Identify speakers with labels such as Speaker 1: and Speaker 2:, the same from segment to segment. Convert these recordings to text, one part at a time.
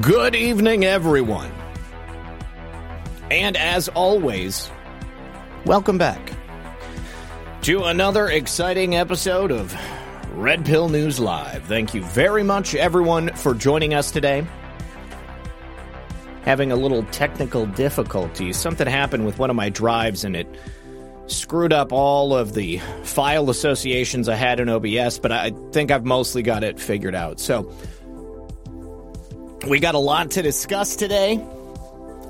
Speaker 1: Good evening, everyone. And as always, welcome back to another exciting episode of Red Pill News Live. Thank you very much, everyone, for joining us today. Having a little technical difficulty. Something happened with one of my drives and it screwed up all of the file associations I had in OBS, but I think I've mostly got it figured out. So, we got a lot to discuss today.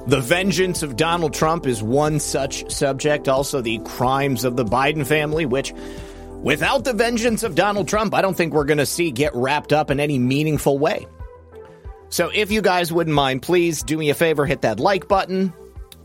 Speaker 1: The vengeance of Donald Trump is one such subject. Also, the crimes of the Biden family, which, without the vengeance of Donald Trump, I don't think we're going to see get wrapped up in any meaningful way. So, if you guys wouldn't mind, please do me a favor hit that like button.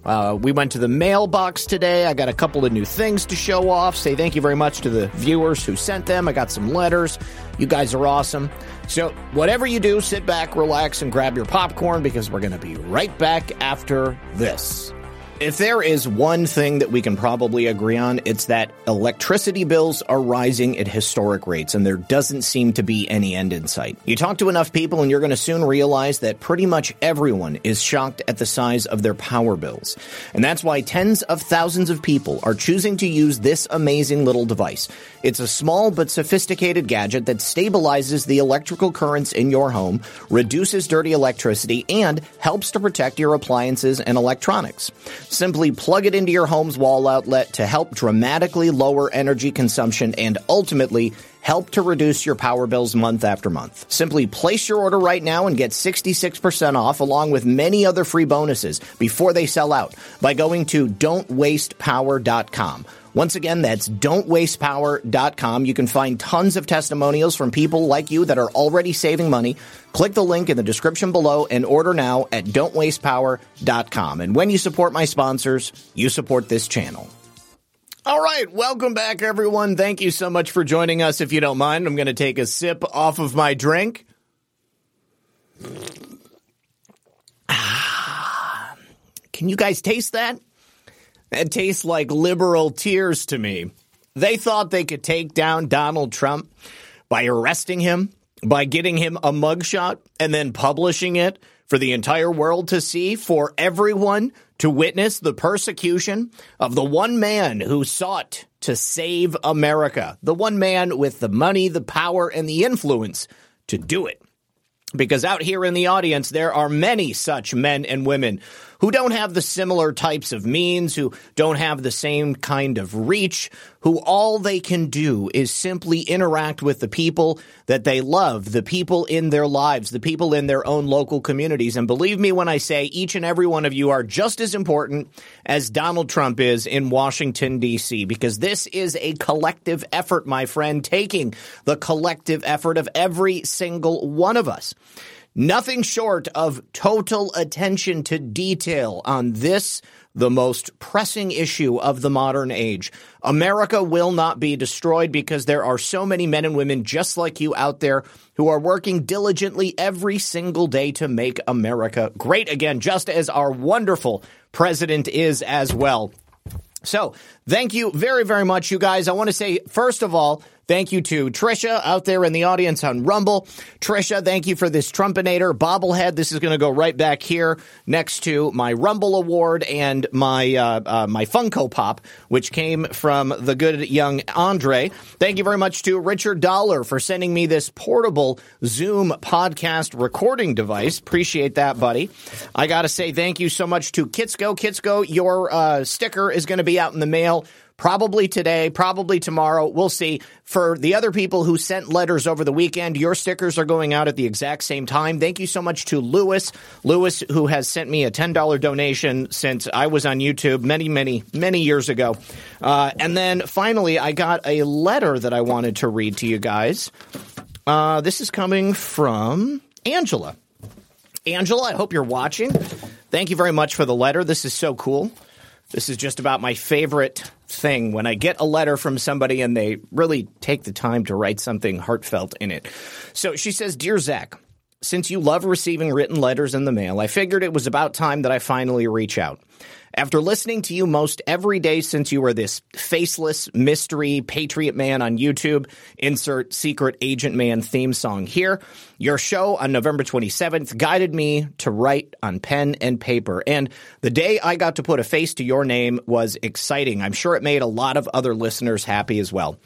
Speaker 1: Uh, we went to the mailbox today. I got a couple of new things to show off. Say thank you very much to the viewers who sent them. I got some letters. You guys are awesome. So, whatever you do, sit back, relax, and grab your popcorn because we're going to be right back after this. If there is one thing that we can probably agree on, it's that electricity bills are rising at historic rates and there doesn't seem to be any end in sight. You talk to enough people and you're going to soon realize that pretty much everyone is shocked at the size of their power bills. And that's why tens of thousands of people are choosing to use this amazing little device. It's a small but sophisticated gadget that stabilizes the electrical currents in your home, reduces dirty electricity, and helps to protect your appliances and electronics. Simply plug it into your home's wall outlet to help dramatically lower energy consumption and ultimately help to reduce your power bills month after month. Simply place your order right now and get 66% off along with many other free bonuses before they sell out by going to don'twastepower.com. Once again, that's don'twastepower.com. You can find tons of testimonials from people like you that are already saving money. Click the link in the description below and order now at don'twastepower.com. And when you support my sponsors, you support this channel. All right, welcome back, everyone. Thank you so much for joining us. If you don't mind, I'm going to take a sip off of my drink. Ah, can you guys taste that? It tastes like liberal tears to me. They thought they could take down Donald Trump by arresting him, by getting him a mugshot, and then publishing it for the entire world to see, for everyone to witness the persecution of the one man who sought to save America, the one man with the money, the power, and the influence to do it. Because out here in the audience, there are many such men and women who don't have the similar types of means, who don't have the same kind of reach, who all they can do is simply interact with the people that they love, the people in their lives, the people in their own local communities. And believe me when I say each and every one of you are just as important as Donald Trump is in Washington, D.C., because this is a collective effort, my friend, taking the collective effort of every single one of us. Nothing short of total attention to detail on this, the most pressing issue of the modern age. America will not be destroyed because there are so many men and women just like you out there who are working diligently every single day to make America great again, just as our wonderful president is as well. So, thank you very, very much, you guys. I want to say, first of all, Thank you to Trisha out there in the audience on Rumble. Trisha, thank you for this Trumpinator bobblehead. This is going to go right back here next to my Rumble Award and my uh, uh, my Funko Pop, which came from the good young Andre. Thank you very much to Richard Dollar for sending me this portable Zoom podcast recording device. Appreciate that, buddy. I got to say thank you so much to Kitsko. Kitsko, your uh, sticker is going to be out in the mail Probably today, probably tomorrow. We'll see. For the other people who sent letters over the weekend, your stickers are going out at the exact same time. Thank you so much to Lewis. Lewis, who has sent me a $10 donation since I was on YouTube many, many, many years ago. Uh, and then finally, I got a letter that I wanted to read to you guys. Uh, this is coming from Angela. Angela, I hope you're watching. Thank you very much for the letter. This is so cool. This is just about my favorite thing when I get a letter from somebody and they really take the time to write something heartfelt in it. So she says, Dear Zak, since you love receiving written letters in the mail, I figured it was about time that I finally reach out. After listening to you most every day since you were this faceless mystery patriot man on YouTube, insert secret agent man theme song here, your show on November 27th guided me to write on pen and paper. And the day I got to put a face to your name was exciting. I'm sure it made a lot of other listeners happy as well.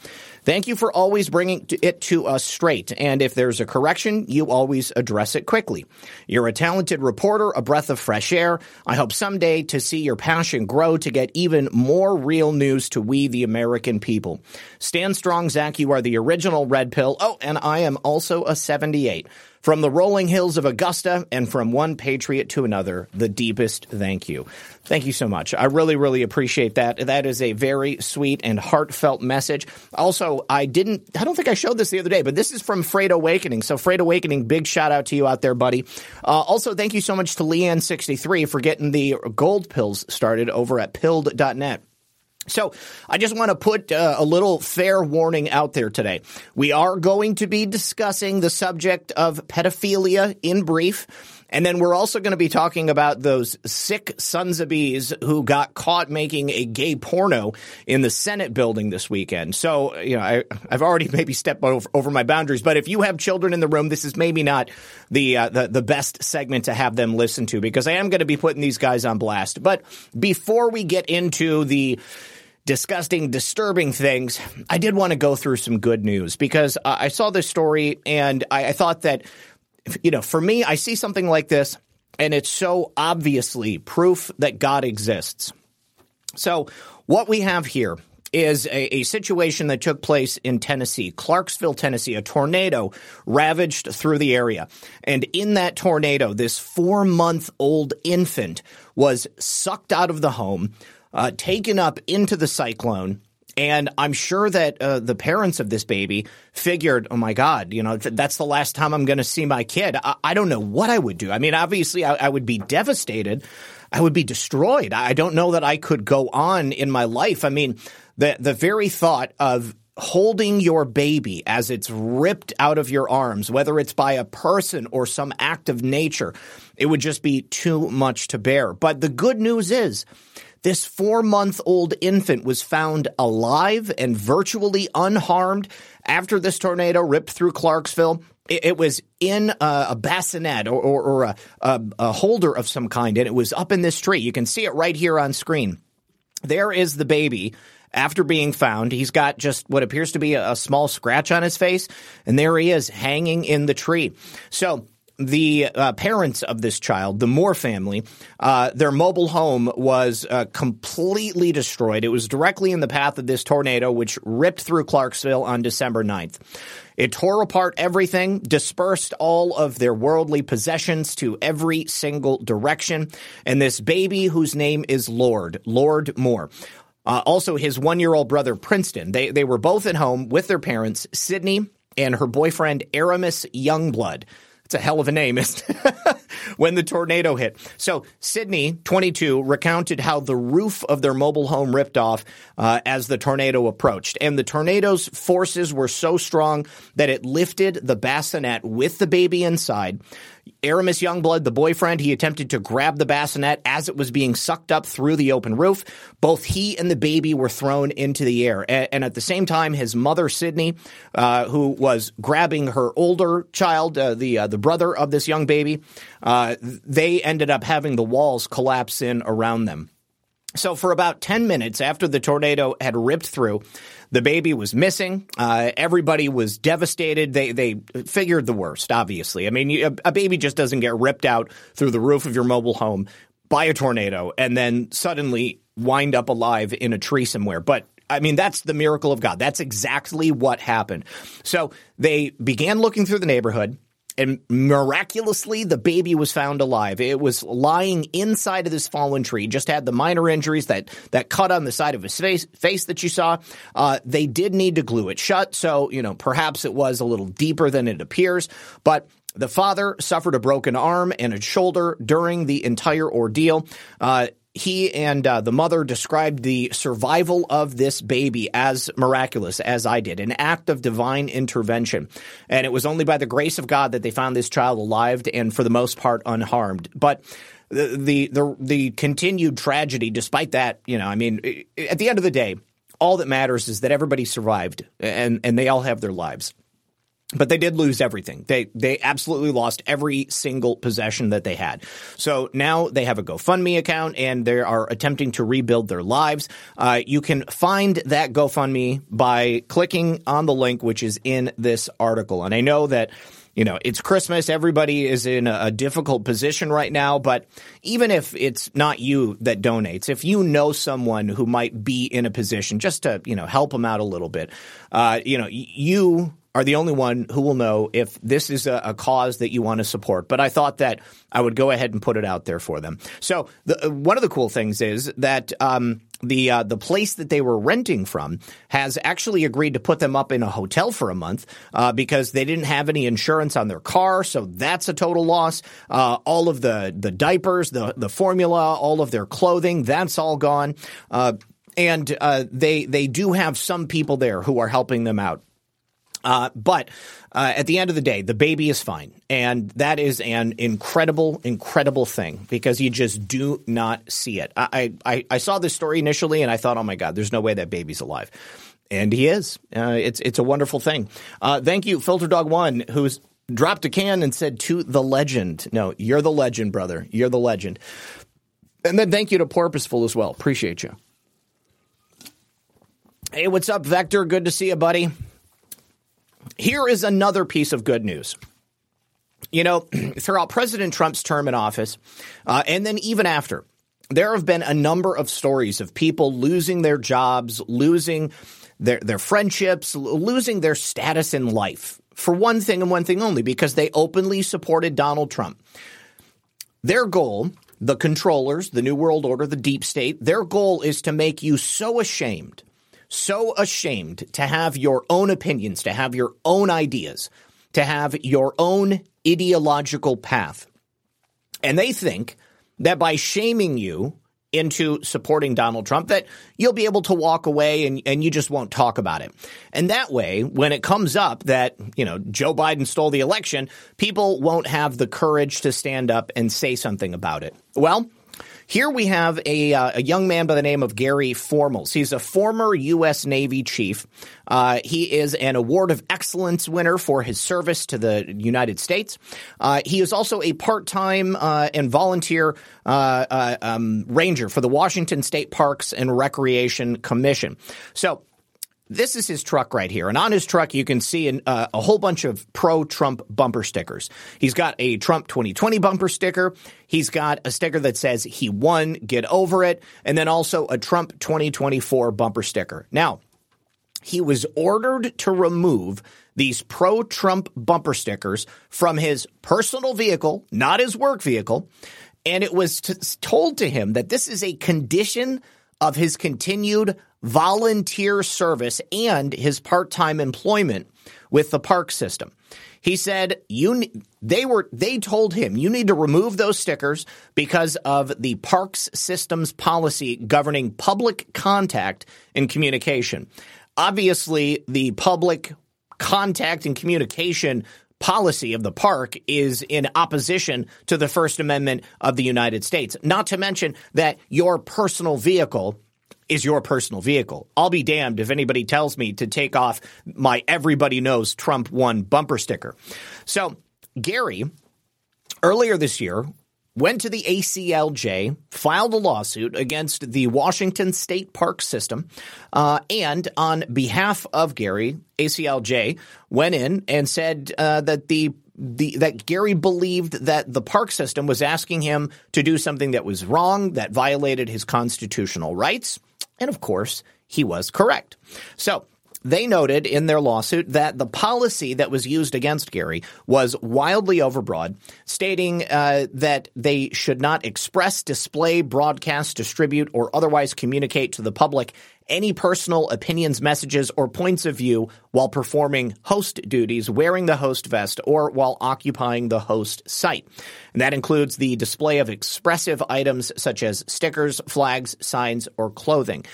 Speaker 1: Thank you for always bringing it to us straight. And if there's a correction, you always address it quickly. You're a talented reporter, a breath of fresh air. I hope someday to see your passion grow to get even more real news to we, the American people. Stand strong, Zak. You are the original red pill. Oh, and I am also a 78. From the rolling hills of Augusta and from one patriot to another, the deepest thank you. Thank you so much. I really, really appreciate that. That is a very sweet and heartfelt message. Also, I didn't, I don't think I showed this the other day, but this is from Freight Awakening. So, Freight Awakening, big shout out to you out there, buddy. Uh, also, thank you so much to Leanne63 for getting the gold pills started over at pilled.net. So I just want to put uh, a little fair warning out there today. We are going to be discussing the subject of pedophilia in brief. And then we're also going to be talking about those sick sons of bees who got caught making a gay porno in the Senate building this weekend. So, you know, I, have already maybe stepped over, over, my boundaries, but if you have children in the room, this is maybe not the, uh, the, the best segment to have them listen to because I am going to be putting these guys on blast. But before we get into the disgusting, disturbing things, I did want to go through some good news because I saw this story and I, I thought that, you know, for me, I see something like this and it's so obviously proof that God exists. So, what we have here is a, a, situation that took place in Tennessee, Clarksville, Tennessee. A tornado ravaged through the area. And in that tornado, this four month old infant was sucked out of the home, uh, taken up into the cyclone. And I'm sure that uh, the parents of this baby figured, oh my God, you know, th- that's the last time I'm going to see my kid. I-, I-, don't know what I would do. I mean, obviously, I, I would be devastated. I would be destroyed. I don't know that I could go on in my life. I mean, the the very thought of holding your baby as it's ripped out of your arms, whether it's by a person or some act of nature, it would just be too much to bear. But the good news is this four month old infant was found alive and virtually unharmed after this tornado ripped through Clarksville. It, was in a, a bassinet or, or, or a, a, a holder of some kind, and it was up in this tree. You can see it right here on screen. There is the baby after being found. He's got just what appears to be a, small scratch on his face, and there he is hanging in the tree. So the uh, parents of this child, the Moore family, uh, their mobile home was uh, completely destroyed. It was directly in the path of this tornado, which ripped through Clarksville on December 9th. It tore apart everything, dispersed all of their worldly possessions to every single direction. And this baby, whose name is Lord, Lord Moore, uh, also his one year old brother, Princeton, they, they were both at home with their parents, Sydney and her boyfriend, Aramis Youngblood. It's a hell of a name, when the tornado hit. So Sydney, 22, recounted how the roof of their mobile home ripped off uh, as the tornado approached. And the tornado's forces were so strong that it lifted the bassinet with the baby inside. Aramis Youngblood, the boyfriend, he attempted to grab the bassinet as it was being sucked up through the open roof. Both he and the baby were thrown into the air. And, at the same time, his mother, Sydney, uh, who was grabbing her older child, uh, the, uh, the brother of this young baby, uh, they ended up having the walls collapse in around them. So, for about 10 minutes after the tornado had ripped through, the baby was missing. Uh, everybody was devastated. They they figured the worst. Obviously, I mean, a, a baby just doesn't get ripped out through the roof of your mobile home by a tornado and then suddenly wind up alive in a tree somewhere. But I mean, that's the miracle of God. That's exactly what happened. So they began looking through the neighborhood and miraculously the baby was found alive. It was lying inside of this fallen tree, just had the minor injuries that that cut on the side of his face, face that you saw. Uh, they did need to glue it shut, so you know perhaps it was a little deeper than it appears, but. The father suffered a broken arm and a shoulder during the entire ordeal. Uh, he and uh, the mother described the survival of this baby as miraculous, as I did, an act of divine intervention. And it was only by the grace of God that they found this child alive and, for the most part, unharmed. But the the the, the continued tragedy, despite that, you know, I mean, at the end of the day, all that matters is that everybody survived and and they all have their lives but they did lose everything. They they absolutely lost every single possession that they had. So now they have a GoFundMe account and they are attempting to rebuild their lives. Uh, you can find that GoFundMe by clicking on the link which is in this article. And I know that you know, it's Christmas. Everybody is in a, difficult position right now. But even if it's not you that donates, if you know someone who might be in a position just to, you know, help them out a little bit, uh, you know, you are the only one who will know if this is a, a, cause that you want to support. But I thought that I would go ahead and put it out there for them. So the, one of the cool things is that um, the uh, the place that they were renting from has actually agreed to put them up in a hotel for a month uh, because they didn't have any insurance on their car, so that's a total loss. Uh, all of the the diapers, the the formula, all of their clothing, that's all gone. Uh, and uh, they they do have some people there who are helping them out. Uh, but uh, at the end of the day, the baby is fine. And that is an incredible, incredible thing because you just do not see it. I, I, I saw this story initially and I thought, oh my God, there's no way that baby's alive. And he is. Uh, it's, it's a wonderful thing. Uh, thank you, Filter Dog One, who's dropped a can and said to the legend. No, you're the legend, brother. You're the legend. And then thank you to Porpoiseful as well. Appreciate you. Hey, what's up, Vector? Good to see you, buddy. Here is another piece of good news. You know, throughout President Trump's term in office, uh, and then even after, there have been a number of stories of people losing their jobs, losing their, their friendships, losing their status in life for one thing and one thing only because they openly supported Donald Trump. Their goal, the controllers, the New World Order, the deep state, their goal is to make you so ashamed so ashamed to have your own opinions, to have your own ideas, to have your own ideological path. And they think that by shaming you into supporting Donald Trump, that you'll be able to walk away and, and you just won't talk about it. And that way, when it comes up that, you know, Joe Biden stole the election, people won't have the courage to stand up and say something about it. Well, here we have a, uh, a young man by the name of Gary Formels. He's a former U.S. Navy chief. Uh, he is an Award of Excellence winner for his service to the United States. Uh, he is also a part-time uh, and volunteer uh, uh, um, ranger for the Washington State Parks and Recreation Commission. So this is his truck right here. And on his truck, you can see an, uh, a whole bunch of pro Trump bumper stickers. He's got a Trump 2020 bumper sticker. He's got a sticker that says he won, get over it. And then also a Trump 2024 bumper sticker. Now, he was ordered to remove these pro Trump bumper stickers from his personal vehicle, not his work vehicle. And it was t- told to him that this is a condition of his continued volunteer service and his part-time employment with the park system. He said you they were they told him you need to remove those stickers because of the parks systems policy governing public contact and communication. Obviously, the public contact and communication policy of the park is in opposition to the First Amendment of the United States. Not to mention that your personal vehicle is your personal vehicle. I'll be damned if anybody tells me to take off my everybody knows Trump won bumper sticker. So, Gary, earlier this year, went to the ACLJ, filed a lawsuit against the Washington State Park System, uh, and on behalf of Gary, ACLJ went in and said uh, that the the, that Gary believed that the park system was asking him to do something that was wrong, that violated his constitutional rights. And of course, he was correct. So they noted in their lawsuit that the policy that was used against Gary was wildly overbroad, stating uh, that they should not express, display, broadcast, distribute, or otherwise communicate to the public any personal opinions, messages, or points of view while performing host duties, wearing the host vest, or while occupying the host site. And that includes the display of expressive items such as stickers, flags, signs, or clothing.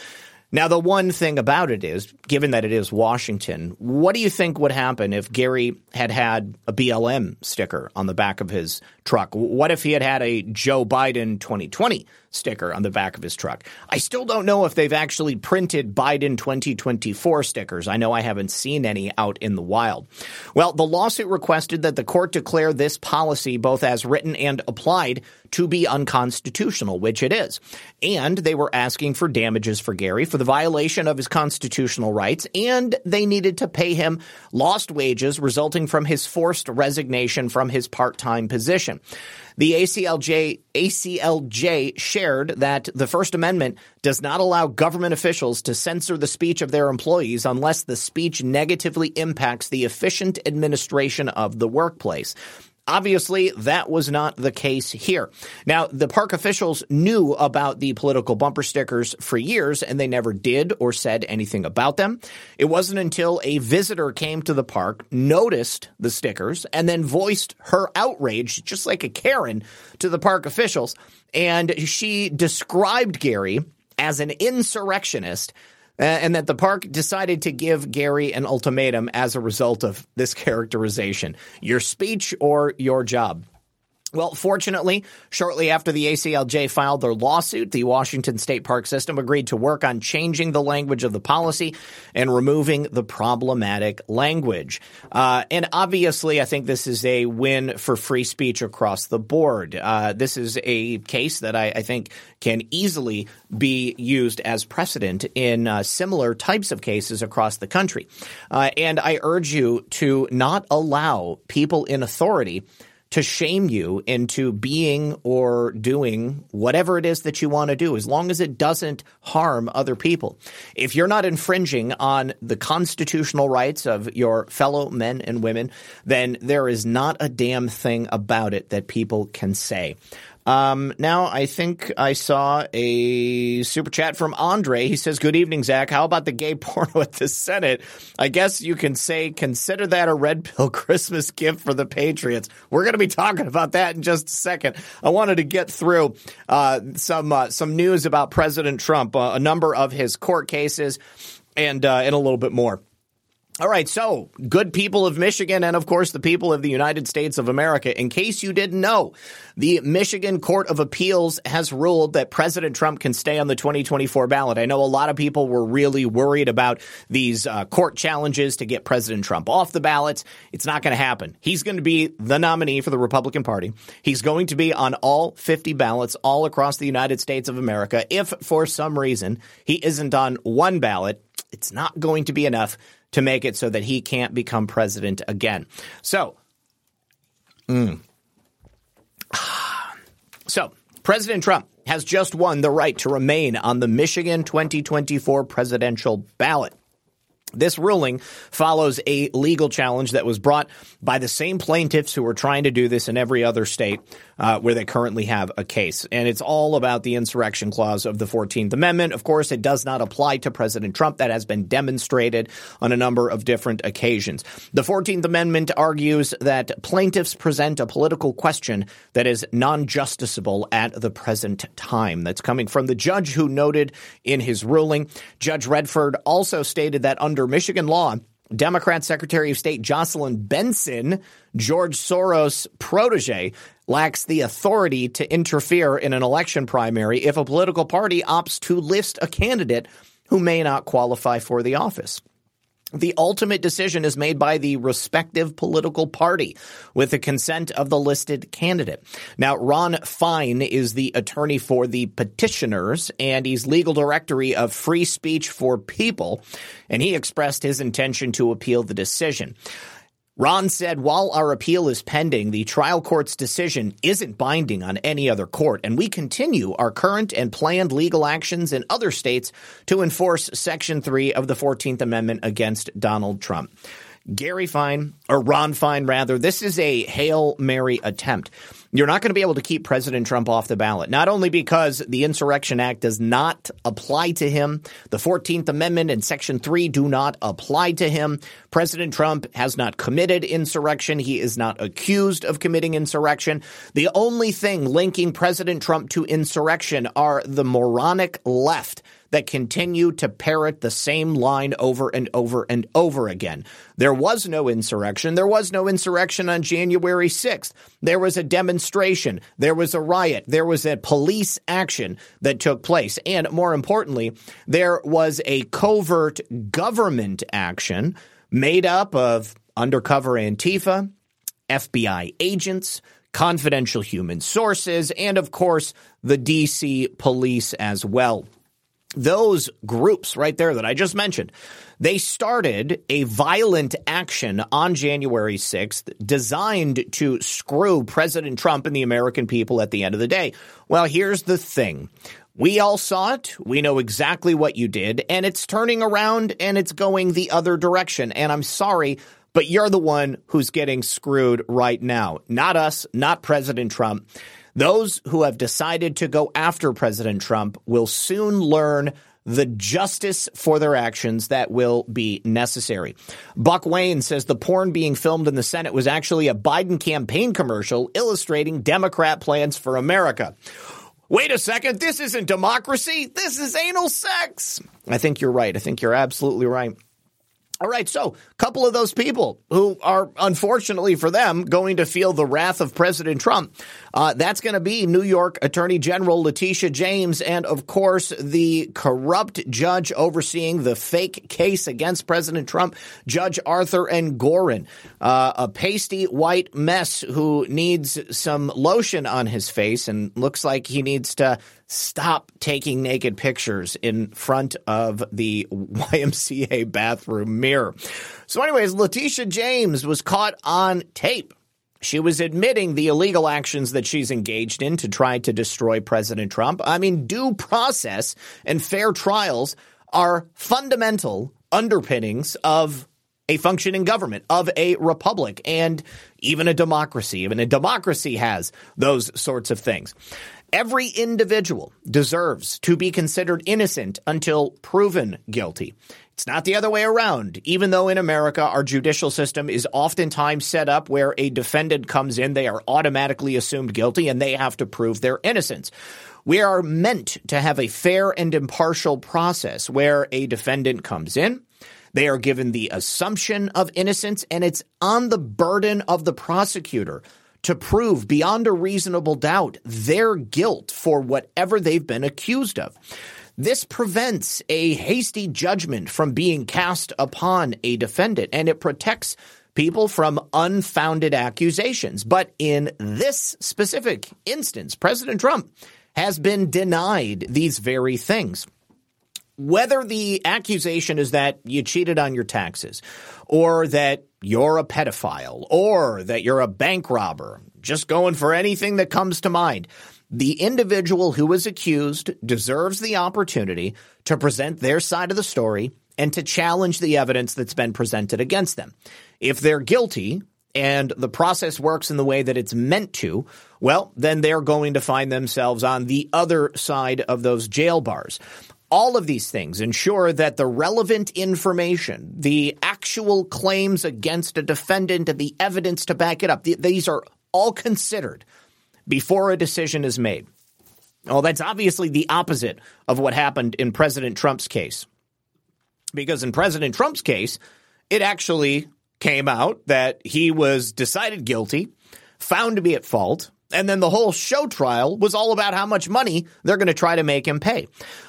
Speaker 1: Now, the one thing about it is, given that it is Washington, what do you think would happen if Gary had had a BLM sticker on the back of his truck? What if he had had a Joe Biden 2020 sticker on the back of his truck. I still don't know if they've actually printed Biden 2024 stickers. I know I haven't seen any out in the wild. Well, the lawsuit requested that the court declare this policy both as written and applied to be unconstitutional, which it is. And they were asking for damages for Gary for the violation of his constitutional rights, and they needed to pay him lost wages resulting from his forced resignation from his part-time position. The ACLJ, ACLJ shared that the First Amendment does not allow government officials to censor the speech of their employees unless the speech negatively impacts the efficient administration of the workplace. Obviously, that was not the case here. Now, the park officials knew about the political bumper stickers for years, and they never did or said anything about them. It wasn't until a visitor came to the park, noticed the stickers, and then voiced her outrage, just like a Karen, to the park officials. And she described Gary as an insurrectionist Uh, and that the park decided to give Gary an ultimatum as a result of this characterization your speech or your job. Well, fortunately, shortly after the ACLJ filed their lawsuit, the Washington State Park System agreed to work on changing the language of the policy and removing the problematic language. Uh, and obviously, I think this is a win for free speech across the board. Uh, this is a case that I, I, think can easily be used as precedent in uh, similar types of cases across the country. Uh, and I urge you to not allow people in authority to shame you into being or doing whatever it is that you want to do, as long as it doesn't harm other people. If you're not infringing on the constitutional rights of your fellow men and women, then there is not a damn thing about it that people can say. Um, now, I think I saw a super chat from Andre. He says, Good evening, Zak. How about the gay porno at the Senate? I guess you can say, consider that a red pill Christmas gift for the Patriots. We're going to be talking about that in just a second. I wanted to get through uh, some uh, some news about President Trump, uh, a number of his court cases, and uh, and a little bit more. All right, so good people of Michigan and of course the people of the United States of America. In case you didn't know, the Michigan Court of Appeals has ruled that President Trump can stay on the 2024 ballot. I know a lot of people were really worried about these uh, court challenges to get President Trump off the ballot. It's not going to happen. He's going to be the nominee for the Republican Party. He's going to be on all 50 ballots all across the United States of America. If for some reason he isn't on one ballot, it's not going to be enough to make it so that he can't become president again. So, mm. so President Trump has just won the right to remain on the Michigan 2024 presidential ballot. This ruling follows a legal challenge that was brought by the same plaintiffs who are trying to do this in every other state uh, where they currently have a case. And it's all about the insurrection clause of the 14th Amendment. Of course, it does not apply to President Trump. That has been demonstrated on a number of different occasions. The 14th Amendment argues that plaintiffs present a political question that is non-justiciable at the present time. That's coming from the judge who noted in his ruling. Judge Redford also stated that under Michigan law, Democrat Secretary of State Jocelyn Benson, George Soros' protege, lacks the authority to interfere in an election primary if a political party opts to list a candidate who may not qualify for the office. The ultimate decision is made by the respective political party with the consent of the listed candidate. Now, Ron Fein is the attorney for the petitioners and he's legal directory of Free Speech for People, and he expressed his intention to appeal the decision. Ron said while our appeal is pending, the trial court's decision isn't binding on any other court, and we continue our current and planned legal actions in other states to enforce Section 3 of the 14th Amendment against Donald Trump. Gary Fein, or Ron Fein rather, this is a Hail Mary attempt. You're not going to be able to keep President Trump off the ballot, not only because the Insurrection Act does not apply to him, the 14th Amendment and Section 3 do not apply to him. President Trump has not committed insurrection. He is not accused of committing insurrection. The only thing linking President Trump to insurrection are the moronic left that continue to parrot the same line over and over and over again. There was no insurrection. There was no insurrection on January 6th. There was a demonstration. There was a riot. There was a police action that took place. And more importantly, there was a covert government action made up of undercover Antifa, FBI agents, confidential human sources, and of course, the DC police as well those groups right there that I just mentioned, they started a violent action on January 6th designed to screw President Trump and the American people at the end of the day. Well, here's the thing. We all saw it. We know exactly what you did, and it's turning around and it's going the other direction. And I'm sorry, but you're the one who's getting screwed right now. Not us, not President Trump. Those who have decided to go after President Trump will soon learn the justice for their actions that will be necessary. Buck Wayne says the porn being filmed in the Senate was actually a Biden campaign commercial illustrating Democrat plans for America. Wait a second, this isn't democracy. This is anal sex. I think you're right. I think you're absolutely right. All right, so a couple of those people who are, unfortunately for them, going to feel the wrath of President Trump. Uh, that's going to be New York Attorney General Letitia James and, of course, the corrupt judge overseeing the fake case against President Trump, Judge Arthur Engoron, uh, a pasty white mess who needs some lotion on his face and looks like he needs to stop taking naked pictures in front of the YMCA bathroom mirror. So, anyways, Letitia James was caught on tape. She was admitting the illegal actions that she's engaged in to try to destroy President Trump. I mean, due process and fair trials are fundamental underpinnings of a functioning government, of a republic, and even a democracy. Even a democracy has those sorts of things. Every individual deserves to be considered innocent until proven guilty. It's not the other way around. Even though in America our judicial system is oftentimes set up where a defendant comes in, they are automatically assumed guilty and they have to prove their innocence. We are meant to have a fair and impartial process where a defendant comes in, they are given the assumption of innocence, and it's on the burden of the prosecutor to prove beyond a reasonable doubt their guilt for whatever they've been accused of. This prevents a hasty judgment from being cast upon a defendant and it protects people from unfounded accusations. But in this specific instance, President Trump has been denied these very things whether the accusation is that you cheated on your taxes or that you're a pedophile or that you're a bank robber, just going for anything that comes to mind. The individual who is accused deserves the opportunity to present their side of the story and to challenge the evidence that's been presented against them. If they're guilty and the process works in the way that it's meant to, well, then they're going to find themselves on the other side of those jail bars. All of these things ensure that the relevant information, the actual claims against a defendant, and the evidence to back it up, these are all considered before a decision is made. Well, that's obviously the opposite of what happened in President Trump's case. Because in President Trump's case, it actually came out that he was decided guilty, found to be at fault, and then the whole show trial was all about how much money they're going to try to make him pay.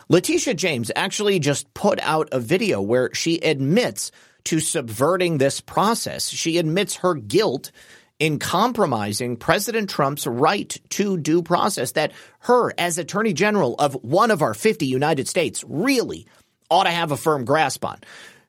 Speaker 1: Letitia James actually just put out a video where she admits to subverting this process. She admits her guilt in compromising President Trump's right to due process that her, as Attorney General of one of our 50 United States, really ought to have a firm grasp on.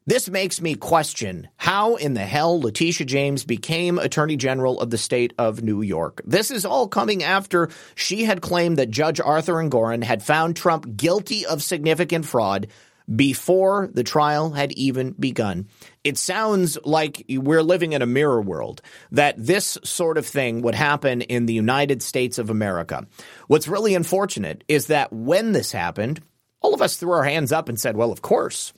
Speaker 1: This makes me question how in the hell Letitia James became Attorney General of the state of New York. This is all coming after she had claimed that Judge Arthur Engoron had found Trump guilty of significant fraud before the trial had even begun. It sounds like we're living in a mirror world, that this sort of thing would happen in the United States of America. What's really unfortunate is that when this happened, all of us threw our hands up and said, well, of course.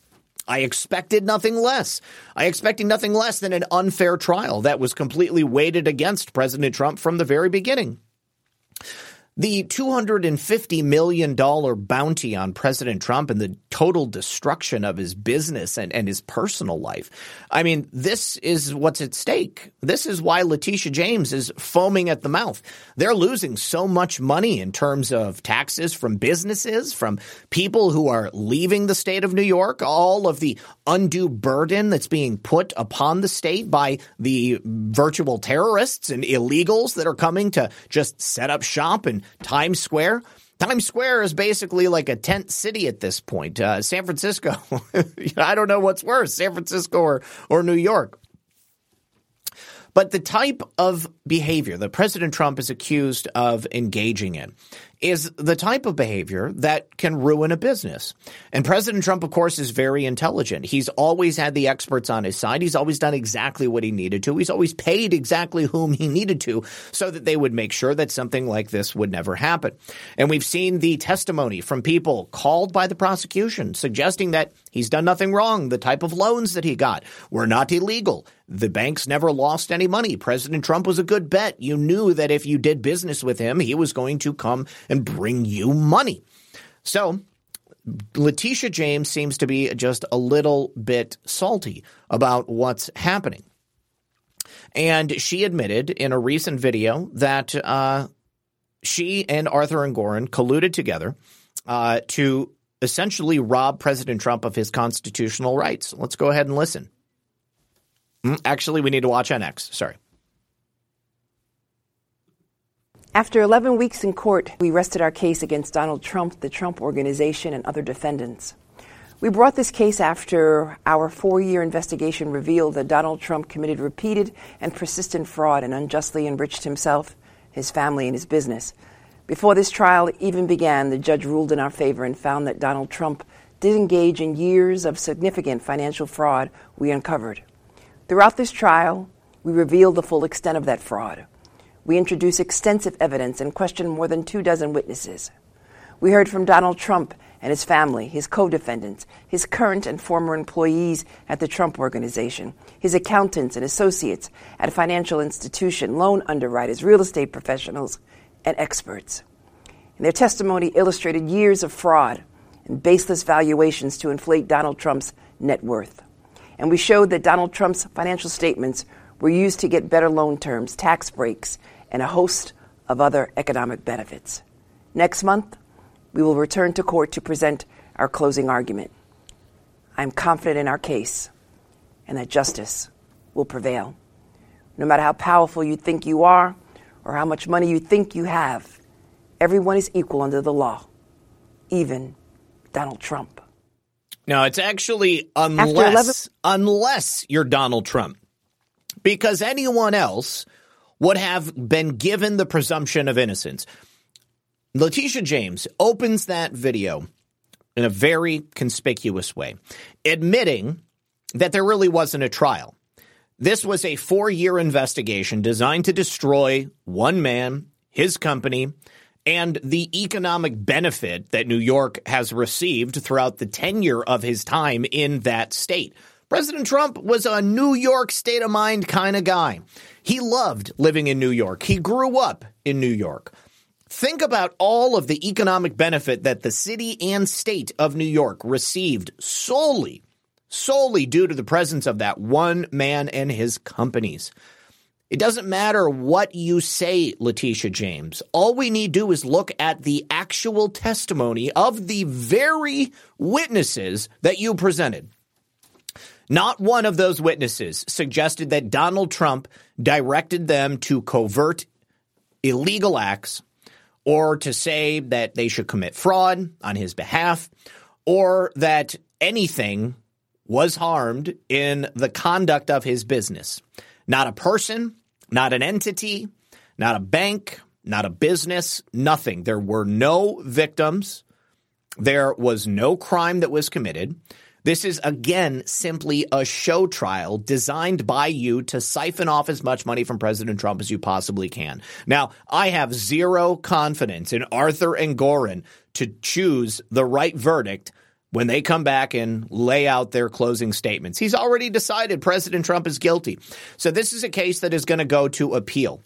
Speaker 1: I expected nothing less. I expected nothing less than an unfair trial that was completely weighted against President Trump from the very beginning. The $250 million bounty on President Trump and the total destruction of his business and, and his personal life. I mean, this is what's at stake. This is why Letitia James is foaming at the mouth. They're losing so much money in terms of taxes from businesses, from people who are leaving the state of New York, all of the undue burden that's being put upon the state by the virtual terrorists and illegals that are coming to just set up shop and Times Square. Times Square is basically like a tent city at this point. Uh, San Francisco, I don't know what's worse, San Francisco or, or New York. But the type of behavior that President Trump is accused of engaging in is the type of behavior that can ruin a business. And President Trump, of course, is very intelligent. He's always had the experts on his side. He's always done exactly what he needed to. He's always paid exactly whom he needed to so that they would make sure that something like this would never happen. And we've seen the testimony from people called by the prosecution suggesting that he's done nothing wrong. The type of loans that he got were not illegal. The banks never lost any money. President Trump was a good bet. You knew that if you did business with him, he was going to come and bring you money. So Letitia James seems to be just a little bit salty about what's happening. And she admitted in a recent video that uh, she and Arthur Engoron colluded together uh, to essentially rob President Trump of his constitutional rights. Let's go ahead and listen. Hmm, actually, we need to watch NX. Sorry.
Speaker 2: After 11 weeks in court, we rested our case against Donald Trump, the Trump Organization, and other defendants. We brought this case after our four year investigation revealed that Donald Trump committed repeated and persistent fraud and unjustly enriched himself, his family, and his business. Before this trial even began, the judge ruled in our favor and found that Donald Trump did engage in years of significant financial fraud we uncovered. Throughout this trial, we revealed the full extent of that fraud. We introduced extensive evidence and questioned more than two dozen witnesses. We heard from Donald Trump and his family, his co defendants, his current and former employees at the Trump Organization, his accountants and associates at a financial institution, loan underwriters, real estate professionals, and experts. And their testimony illustrated years of fraud and baseless valuations to inflate Donald Trump's net worth. And we showed that Donald Trump's financial statements were used to get better loan terms, tax breaks, and a host of other economic benefits. Next month, we will return to court to present our closing argument. I'm confident in our case and that justice will prevail. No matter how powerful you think you are or how much money you think you have, everyone is equal under the law, even Donald Trump.
Speaker 1: No, it's actually unless unless you're Donald Trump. Because anyone else would have been given the presumption of innocence. Letitia James opens that video in a very conspicuous way, admitting that there really wasn't a trial. This was a four year investigation designed to destroy one man, his company, and the economic benefit that New York has received throughout the tenure of his time in that state. President Trump was a New York state of mind kind of guy. He loved living in New York. He grew up in New York. Think about all of the economic benefit that the city and state of New York received solely, solely due to the presence of that one man and his companies. It doesn't matter what you say, Letitia James. All we need to do is look at the actual testimony of the very witnesses that you presented. Not one of those witnesses suggested that Donald Trump directed them to covert illegal acts or to say that they should commit fraud on his behalf or that anything was harmed in the conduct of his business. Not a person, not an entity, not a bank, not a business, nothing. There were no victims. There was no crime that was committed. This is again simply a show trial designed by you to siphon off as much money from President Trump as you possibly can. Now, I have zero confidence in Arthur Engoron to choose the right verdict when they come back and lay out their closing statements. He's already decided President Trump is guilty. So this is a case that is going to go to appeal.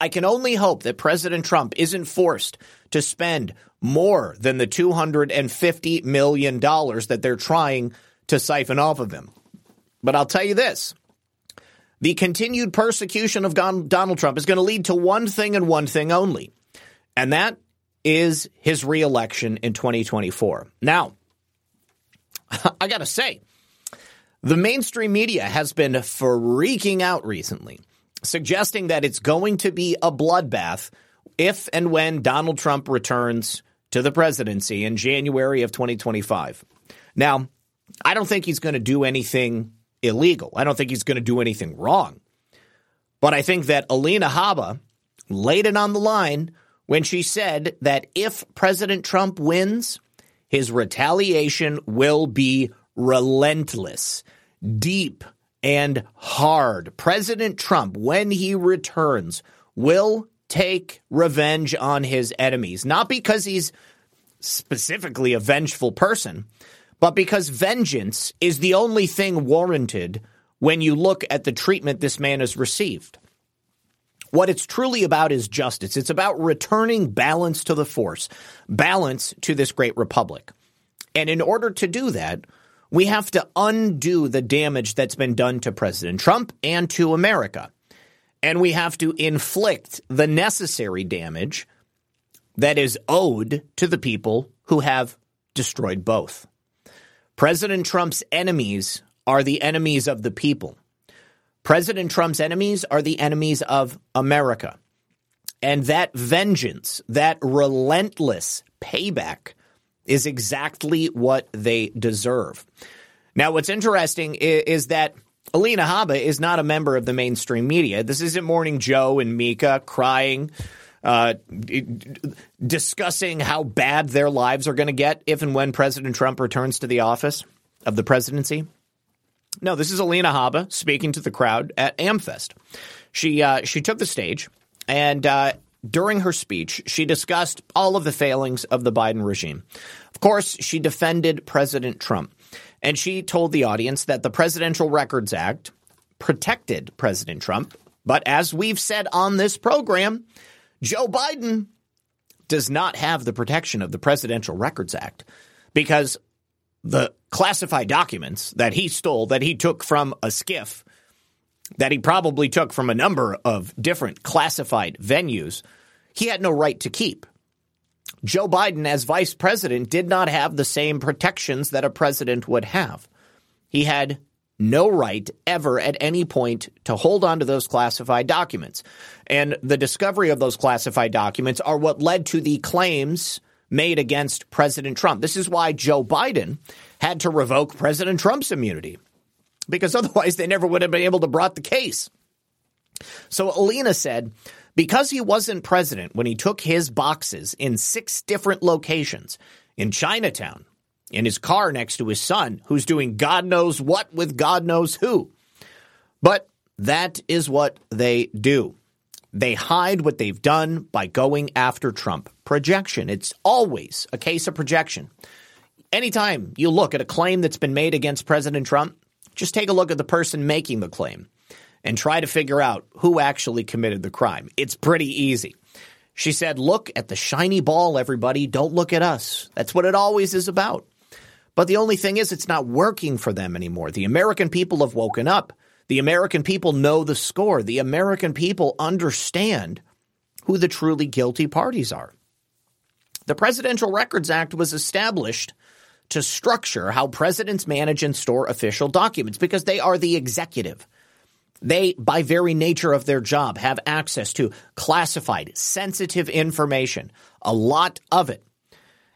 Speaker 1: I can only hope that President Trump isn't forced to spend more than the $250 million that they're trying to siphon off of him. But I'll tell you this the continued persecution of Donald Trump is going to lead to one thing and one thing only, and that is his reelection in 2024. Now, I got to say, the mainstream media has been freaking out recently suggesting that it's going to be a bloodbath if and when Donald Trump returns to the presidency in January of 2025. Now, I don't think he's going to do anything illegal. I don't think he's going to do anything wrong. But I think that Alina Habba laid it on the line when she said that if President Trump wins, his retaliation will be relentless, deep, and hard. President Trump, when he returns, will take revenge on his enemies, not because he's specifically a vengeful person, but because vengeance is the only thing warranted when you look at the treatment this man has received. What it's truly about is justice. It's about returning balance to the force, balance to this great republic. And in order to do that, we have to undo the damage that's been done to President Trump and to America. And we have to inflict the necessary damage that is owed to the people who have destroyed both. President Trump's enemies are the enemies of the people. President Trump's enemies are the enemies of America. And that vengeance, that relentless payback is exactly what they deserve. Now, what's interesting is, is that Alina Habba is not a member of the mainstream media. This isn't Morning Joe and Mika crying, uh, discussing how bad their lives are going to get if and when President Trump returns to the office of the presidency. No, this is Alina Habba speaking to the crowd at AmFest. She uh, she took the stage and uh, during her speech, she discussed all of the failings of the Biden regime. Of course, she defended President Trump, and she told the audience that the Presidential Records Act protected President Trump. But as we've said on this program, Joe Biden does not have the protection of the Presidential Records Act because the classified documents that he stole, that he took from a SCIF, that he probably took from a number of different classified venues, he had no right to keep. Joe Biden, as vice president, did not have the same protections that a president would have. He had no right ever at any point to hold on to those classified documents. And the discovery of those classified documents are what led to the claims made against President Trump. This is why Joe Biden had to revoke President Trump's immunity because otherwise they never would have been able to brought the case. So Alina said, because he wasn't president when he took his boxes in six different locations in Chinatown, in his car next to his son, who's doing God knows what with God knows who. But that is what they do. They hide what they've done by going after Trump. Projection. It's always a case of projection. Anytime you look at a claim that's been made against President Trump, just take a look at the person making the claim and try to figure out who actually committed the crime. It's pretty easy. She said, Look at the shiny ball, everybody. Don't look at us. That's what it always is about. But the only thing is, it's not working for them anymore. The American people have woken up. The American people know the score. The American people understand who the truly guilty parties are. The Presidential Records Act was established to structure how presidents manage and store official documents because they are the executive. They, by very nature of their job, have access to classified, sensitive information, a lot of it.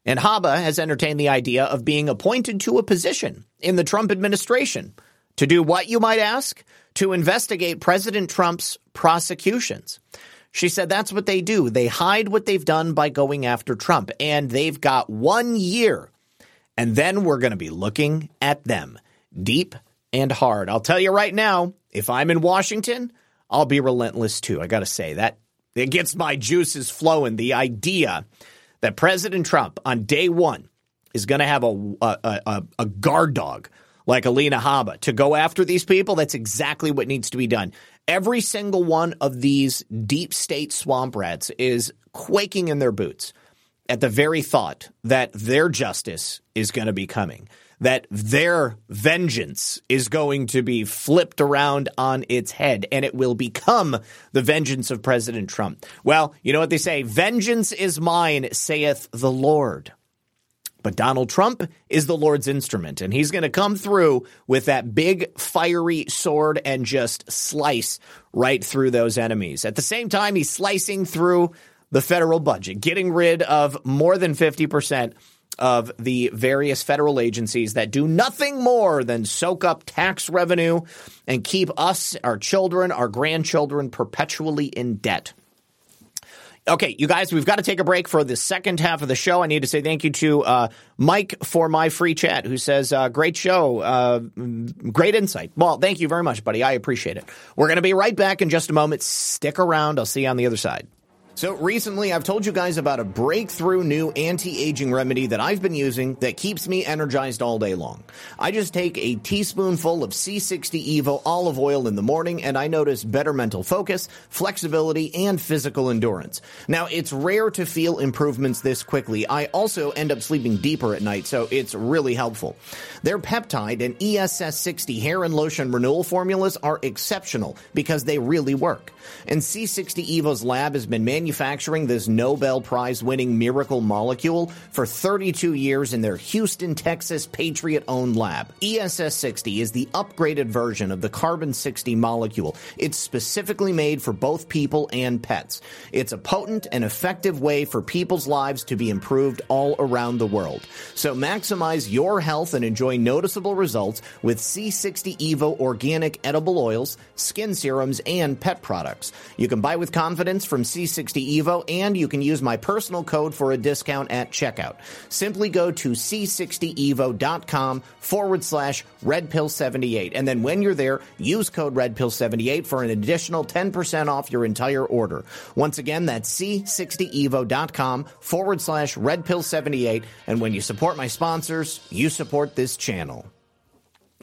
Speaker 1: And Habba has entertained the idea of being appointed to a position in the Trump administration. To do what, you might ask? To investigate President Trump's prosecutions. She said that's what they do. They hide what they've done by going after Trump. And they've got one year. And then we're going to be looking at them deep and hard. I'll tell you right now, if I'm in Washington, I'll be relentless too. I got to say that it gets my juices flowing. The idea that President Trump on day one is going to have a, a, a, a guard dog like Alina Habba to go after these people, that's exactly what needs to be done. Every single one of these deep state swamp rats is quaking in their boots at the very thought that their justice is going to be coming, that their vengeance is going to be flipped around on its head and it will become the vengeance of President Trump. Well, you know what they say vengeance is mine, saith the Lord. But Donald Trump is the Lord's instrument, and he's going to come through with that big fiery sword and just slice right through those enemies. At the same time, he's slicing through the federal budget, getting rid of more than 50% of the various federal agencies that do nothing more than soak up tax revenue and keep us, our children, our grandchildren perpetually in debt. Okay, you guys, we've got to take a break for the second half of the show. I need to say thank you to uh, Mike for my free chat, who says, uh, Great show, uh, great insight. Well, thank you very much, buddy. I appreciate it. We're going to be right back in just a moment. Stick around. I'll see you on the other side. So recently, I've told you guys about a breakthrough new anti-aging remedy that I've been using that keeps me energized all day long. I just take a teaspoonful of C60 Evo olive oil in the morning and I notice better mental focus, flexibility, and physical endurance. Now, it's rare to feel improvements this quickly. I also end up sleeping deeper at night, so it's really helpful. Their peptide and ESS60 hair and lotion renewal formulas are exceptional because they really work. And C60 Evo's lab has been manufacturing this Nobel Prize winning miracle molecule for 32 years in their Houston, Texas Patriot owned lab. ESS 60 is the upgraded version of the carbon 60 molecule. It's specifically made for both people and pets. It's a potent and effective way for people's lives to be improved all around the world. So maximize your health and enjoy noticeable results with C60 Evo organic edible oils, skin serums, and pet products. You can buy with confidence from C60 Evo, and you can use my personal code for a discount at checkout. Simply go to c60evo.com forward slash redpill78. And then when you're there, use code redpill78 for an additional 10% off your entire order. Once again, that's c60evo.com forward slash redpill78. And when you support my sponsors, you support this channel.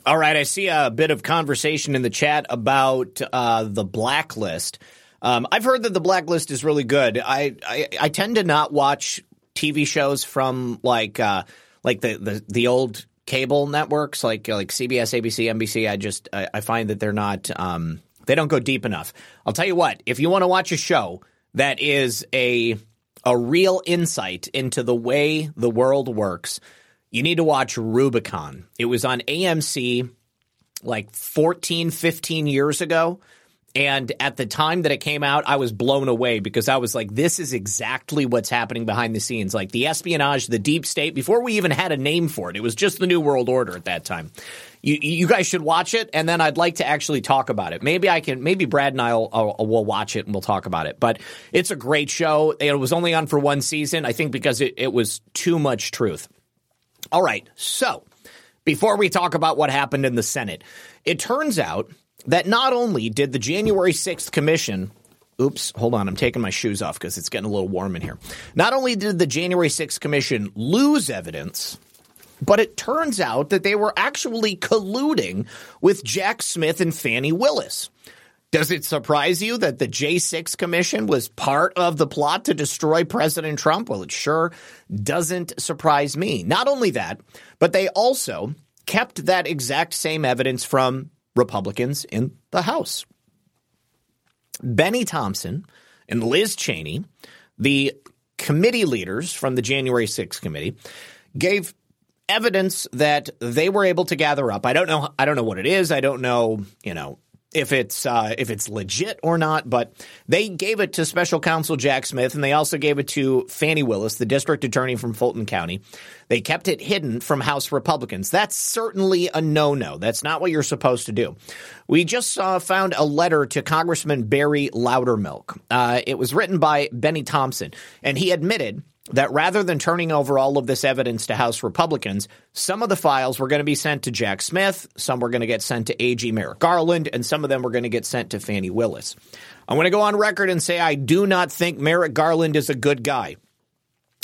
Speaker 1: All right, I see a bit of conversation in the chat about uh, the blacklist. Um, I've heard that the blacklist is really good. I, I, I tend to not watch TV shows from like uh, like the, the the old cable networks like like CBS, ABC, NBC. I just I, I find that they're not um, they don't go deep enough. I'll tell you what. If you want to watch a show that is a a real insight into the way the world works, you need to watch Rubicon. It was on AMC like 14, 15 years ago. And at the time that it came out, I was blown away because I was like, this is exactly what's happening behind the scenes. Like the espionage, the deep state, before we even had a name for it, it was just the New World Order at that time. You, you guys should watch it, and then I'd like to actually talk about it. Maybe I can, maybe Brad and I will, uh, will watch it and we'll talk about it. But it's a great show. It was only on for one season, I think because it, it was too much truth. All right. So before we talk about what happened in the Senate, it turns out that not only did the January 6th commission Oops, hold on. I'm taking my shoes off because it's getting a little warm in here. Not only did the January 6th Commission lose evidence, but it turns out that they were actually colluding with Jack Smith and Fani Willis. Does it surprise you that the J6 Commission was part of the plot to destroy President Trump? Well, it sure doesn't surprise me. Not only that, but they also kept that exact same evidence from Republicans in the House. Benny Thompson and Liz Cheney, the committee leaders from the January 6th committee, gave evidence that they were able to gather up. I don't know I don't know what it is. I don't know, you know, if it's uh, if it's legit or not, but they gave it to Special Counsel Jack Smith, and they also gave it to Fani Willis, the district attorney from Fulton County. They kept it hidden from House Republicans. That's certainly a no-no. That's not what you're supposed to do. We just uh, found a letter to Congressman Barry Loudermilk. Uh, it was written by Benny Thompson, and he admitted that rather than turning over all of this evidence to House Republicans, some of the files were going to be sent to Jack Smith, some were going to get sent to AG Merrick Garland, and some of them were going to get sent to Fani Willis. I want to go on record and say I do not think Merrick Garland is a good guy.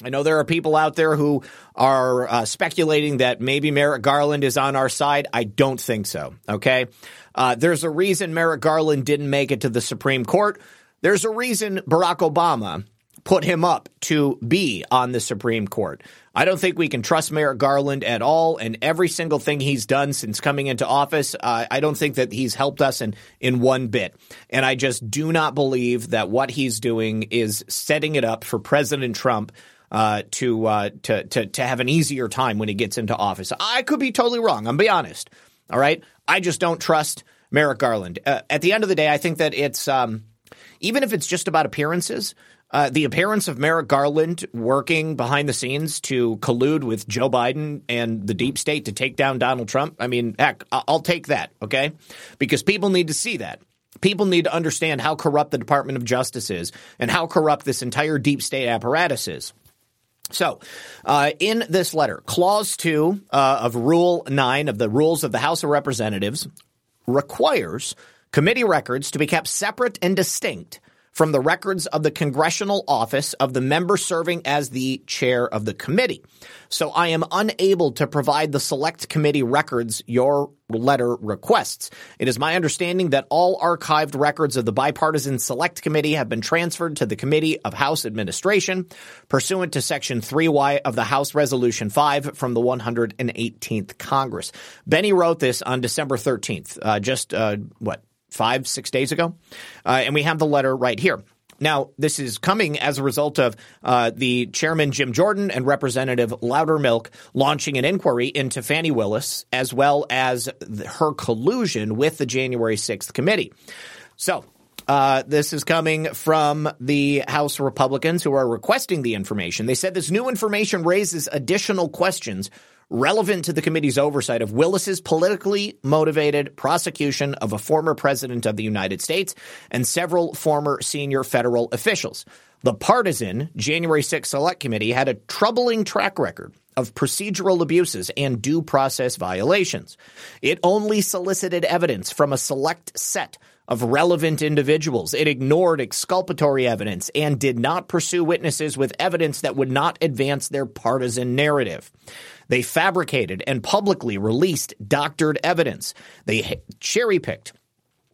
Speaker 1: I know there are people out there who are uh, speculating that maybe Merrick Garland is on our side. I don't think so. Okay. Uh, there's a reason Merrick Garland didn't make it to the Supreme Court. There's a reason Barack Obama put him up to be on the Supreme Court. I don't think we can trust Merrick Garland at all, and every single thing he's done since coming into office, uh, I don't think that he's helped us in in one bit. And I just do not believe that what he's doing is setting it up for President Trump. Uh, to uh, to to to have an easier time when he gets into office. I could be totally wrong. I'm be honest. All right, I just don't trust Merrick Garland. Uh, at the end of the day, I think that it's um, even if it's just about appearances. Uh, the appearance of Merrick Garland working behind the scenes to collude with Joe Biden and the deep state to take down Donald Trump, I mean, heck, I'll take that, okay? Because people need to see that. People need to understand how corrupt the Department of Justice is and how corrupt this entire deep state apparatus is. So, uh, in this letter, Clause 2 uh, of Rule 9 of the Rules of the House of Representatives requires committee records to be kept separate and distinct from the records of the congressional office of the member serving as the chair of the committee. So I am unable to provide the select committee records your letter requests. It is my understanding that all archived records of the bipartisan select committee have been transferred to the Committee of House Administration pursuant to Section 3Y of the House Resolution 5 from the 118th Congress. Benny wrote this on December 13th, uh, just, uh, what, five, six days ago. Uh, and we have the letter right here. Now, this is coming as a result of uh, the chairman Jim Jordan and Representative Loudermilk launching an inquiry into Fani Willis as well as her collusion with the January 6th committee. So, uh, this is coming from the House Republicans who are requesting the information. They said this new information raises additional questions relevant to the committee's oversight of Willis's politically motivated prosecution of a former president of the United States and several former senior federal officials. The partisan January 6 Select Committee had a troubling track record of procedural abuses and due process violations. It only solicited evidence from a select set of relevant individuals. It ignored exculpatory evidence and did not pursue witnesses with evidence that would not advance their partisan narrative. They fabricated and publicly released doctored evidence. They cherry picked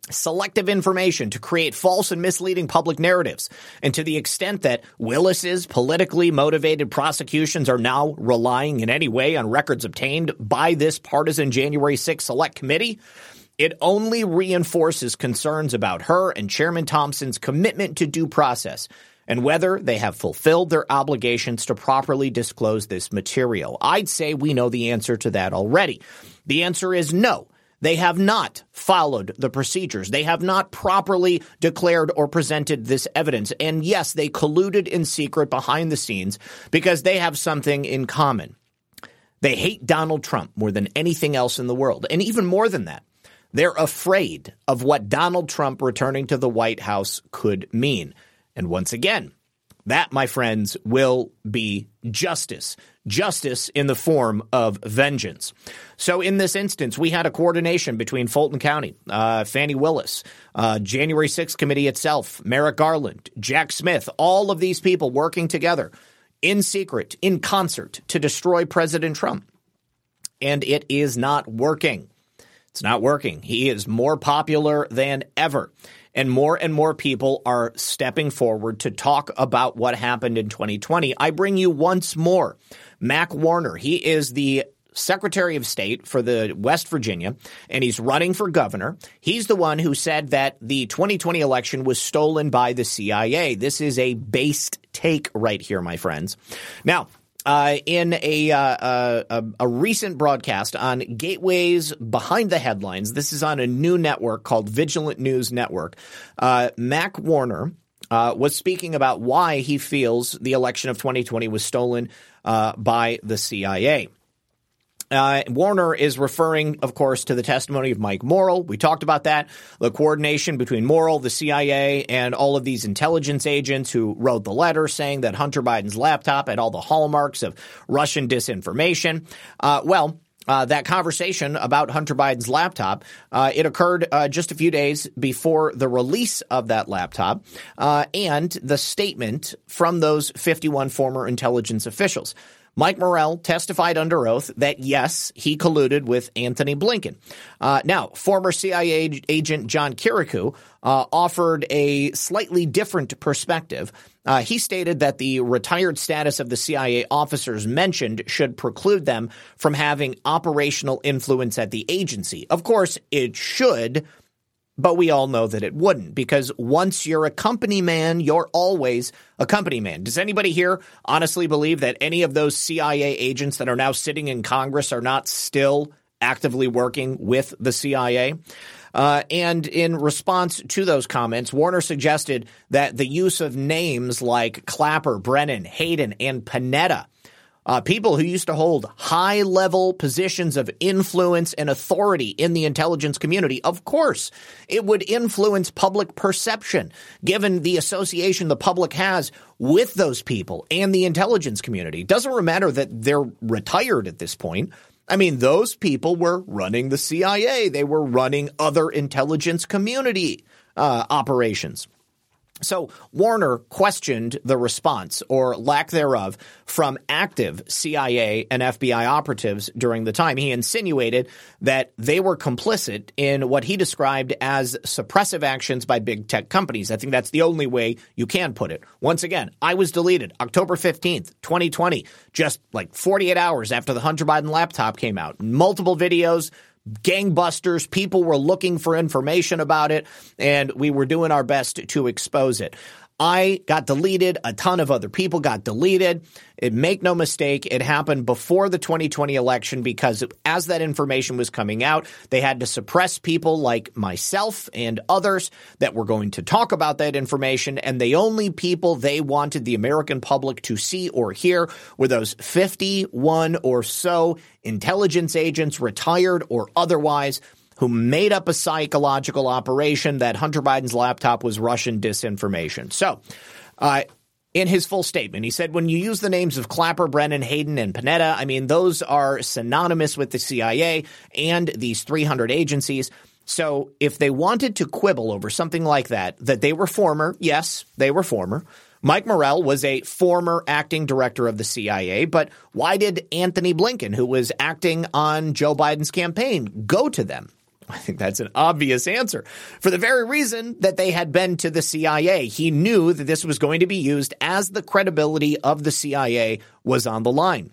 Speaker 1: selective information to create false and misleading public narratives. And to the extent that Willis's politically motivated prosecutions are now relying in any way on records obtained by this partisan January 6 select committee, it only reinforces concerns about her and Chairman Thompson's commitment to due process and whether they have fulfilled their obligations to properly disclose this material. I'd say we know the answer to that already. The answer is no. They have not followed the procedures. They have not properly declared or presented this evidence. And yes, they colluded in secret behind the scenes because they have something in common. They hate Donald Trump more than anything else in the world. And even more than that, they're afraid of what Donald Trump returning to the White House could mean. And once again, that, my friends, will be justice. Justice in the form of vengeance. So, in this instance, we had a coordination between Fulton County, uh, Fani Willis, uh, January 6th committee itself, Merrick Garland, Jack Smith, all of these people working together in secret, in concert to destroy President Trump. And it is not working. It's not working. He is more popular than ever. And more and more people are stepping forward to talk about what happened in 2020. I bring you once more Mac Warner. He is the Secretary of State for the West Virginia, and he's running for governor. He's the one who said that the 2020 election was stolen by the CIA. This is a based take right here, my friends. Now, uh, in a, uh, a, a recent broadcast on Gateways Behind the Headlines. This is on a new network called Vigilant News Network. Uh, Mac Warner uh, was speaking about why he feels the election of 2020 was stolen uh, by the CIA. Uh, Warner is referring, of course, to the testimony of Mike Morell. We talked about that. The coordination between Morell, the CIA, and all of these intelligence agents who wrote the letter saying that Hunter Biden's laptop had all the hallmarks of Russian disinformation. Uh, well, uh, that conversation about Hunter Biden's laptop, uh, it occurred uh, just a few days before the release of that laptop uh, and the statement from those 51 former intelligence officials. Mike Morell testified under oath that yes, he colluded with Antony Blinken. Uh, now, former CIA agent John Kiriakou uh, offered a slightly different perspective. Uh, he stated that the retired status of the CIA officers mentioned should preclude them from having operational influence at the agency. Of course, it should but we all know that it wouldn't because once you're a company man, you're always a company man. Does anybody here honestly believe that any of those CIA agents that are now sitting in Congress are not still actively working with the CIA? Uh, and in response to those comments, Warner suggested that the use of names like Clapper, Brennan, Hayden, and Panetta uh, people who used to hold high level positions of influence and authority in the intelligence community, of course, it would influence public perception given the association the public has with those people and the intelligence community. It doesn't matter that they're retired at this point. I mean, those people were running the CIA. They were running other intelligence community uh, operations. So Warner questioned the response or lack thereof from active CIA and FBI operatives during the time. He insinuated that they were complicit in what he described as suppressive actions by big tech companies. I think that's the only way you can put it. Once again, I was deleted October 15th, 2020, just like 48 hours after the Hunter Biden laptop came out. Multiple videos, gangbusters. People were looking for information about it, and we were doing our best to expose it. I got deleted. A ton of other people got deleted. It, make no mistake, it happened before the 2020 election because as that information was coming out, they had to suppress people like myself and others that were going to talk about that information. And the only people they wanted the American public to see or hear were those 51 or so intelligence agents, retired or otherwise who made up a psychological operation that Hunter Biden's laptop was Russian disinformation. So, uh, in his full statement, he said, when you use the names of Clapper, Brennan, Hayden, and Panetta, I mean, those are synonymous with the CIA and these 300 agencies. So if they wanted to quibble over something like that, that they were former, yes, they were former. Mike Morell was a former acting director of the CIA, but why did Antony Blinken, who was acting on Joe Biden's campaign, go to them? I think that's an obvious answer. For the very reason that they had been to the CIA, he knew that this was going to be used as the credibility of the CIA was on the line.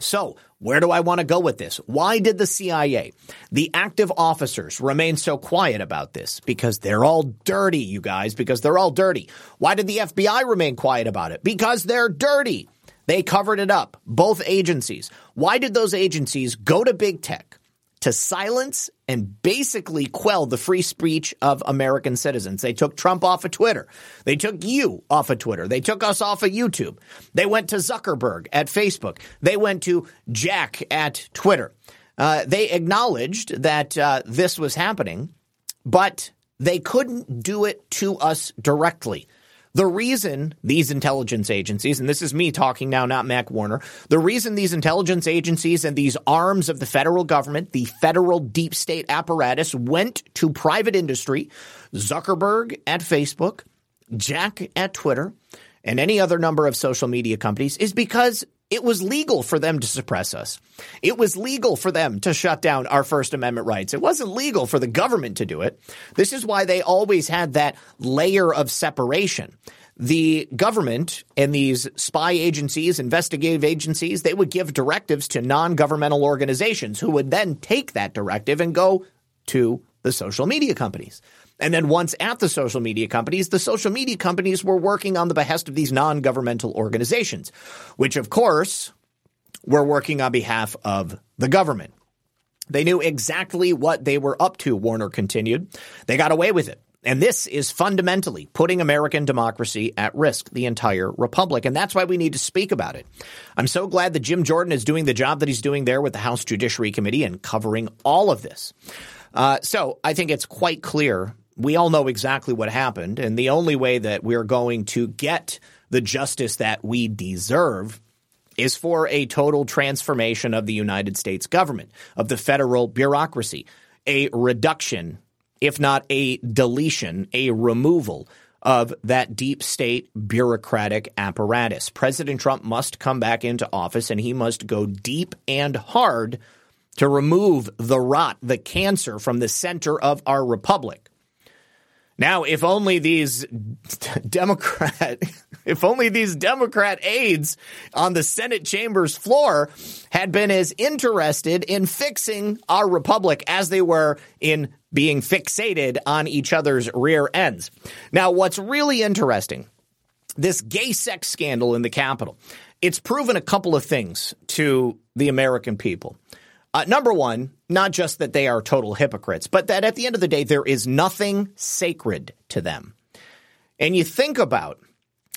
Speaker 1: So, where do I want to go with this? Why did the CIA, the active officers, remain so quiet about this? Because they're all dirty, you guys, because they're all dirty. Why did the FBI remain quiet about it? Because they're dirty. They covered it up, both agencies. Why did those agencies go to big tech? To silence and basically quell the free speech of American citizens. They took Trump off of Twitter. They took you off of Twitter. They took us off of YouTube. They went to Zuckerberg at Facebook. They went to Jack at Twitter. Uh, they acknowledged that uh, this was happening, but they couldn't do it to us directly. The reason these intelligence agencies, and this is me talking now, not Mac Warner, the reason these intelligence agencies and these arms of the federal government, the federal deep state apparatus, went to private industry, Zuckerberg at Facebook, Jack at Twitter, and any other number of social media companies is because it was legal for them to suppress us. It was legal for them to shut down our First Amendment rights. It wasn't legal for the government to do it. This is why they always had that layer of separation. The government and these spy agencies, investigative agencies, they would give directives to non-governmental organizations who would then take that directive and go to the social media companies. And then once at the social media companies, the social media companies were working on the behest of these non governmental organizations, which of course were working on behalf of the government. They knew exactly what they were up to, Warner continued. They got away with it. And this is fundamentally putting American democracy at risk, the entire republic. And that's why we need to speak about it. I'm so glad that Jim Jordan is doing the job that he's doing there with the House Judiciary Committee and covering all of this. Uh, so I think it's quite clear. We all know exactly what happened. And the only way that we're going to get the justice that we deserve is for a total transformation of the United States government, of the federal bureaucracy, a reduction if not a deletion, a removal of that deep state bureaucratic apparatus. President Trump must come back into office and he must go deep and hard to remove the rot, the cancer from the center of our republic. Now, if only these Democrat, if only these Democrat aides on the Senate chamber's floor had been as interested in fixing our republic as they were in being fixated on each other's rear ends. Now, what's really interesting, this gay sex scandal in the Capitol, it's proven a couple of things to the American people. Uh, number one, not just that they are total hypocrites, but that at the end of the day, there is nothing sacred to them. And you think about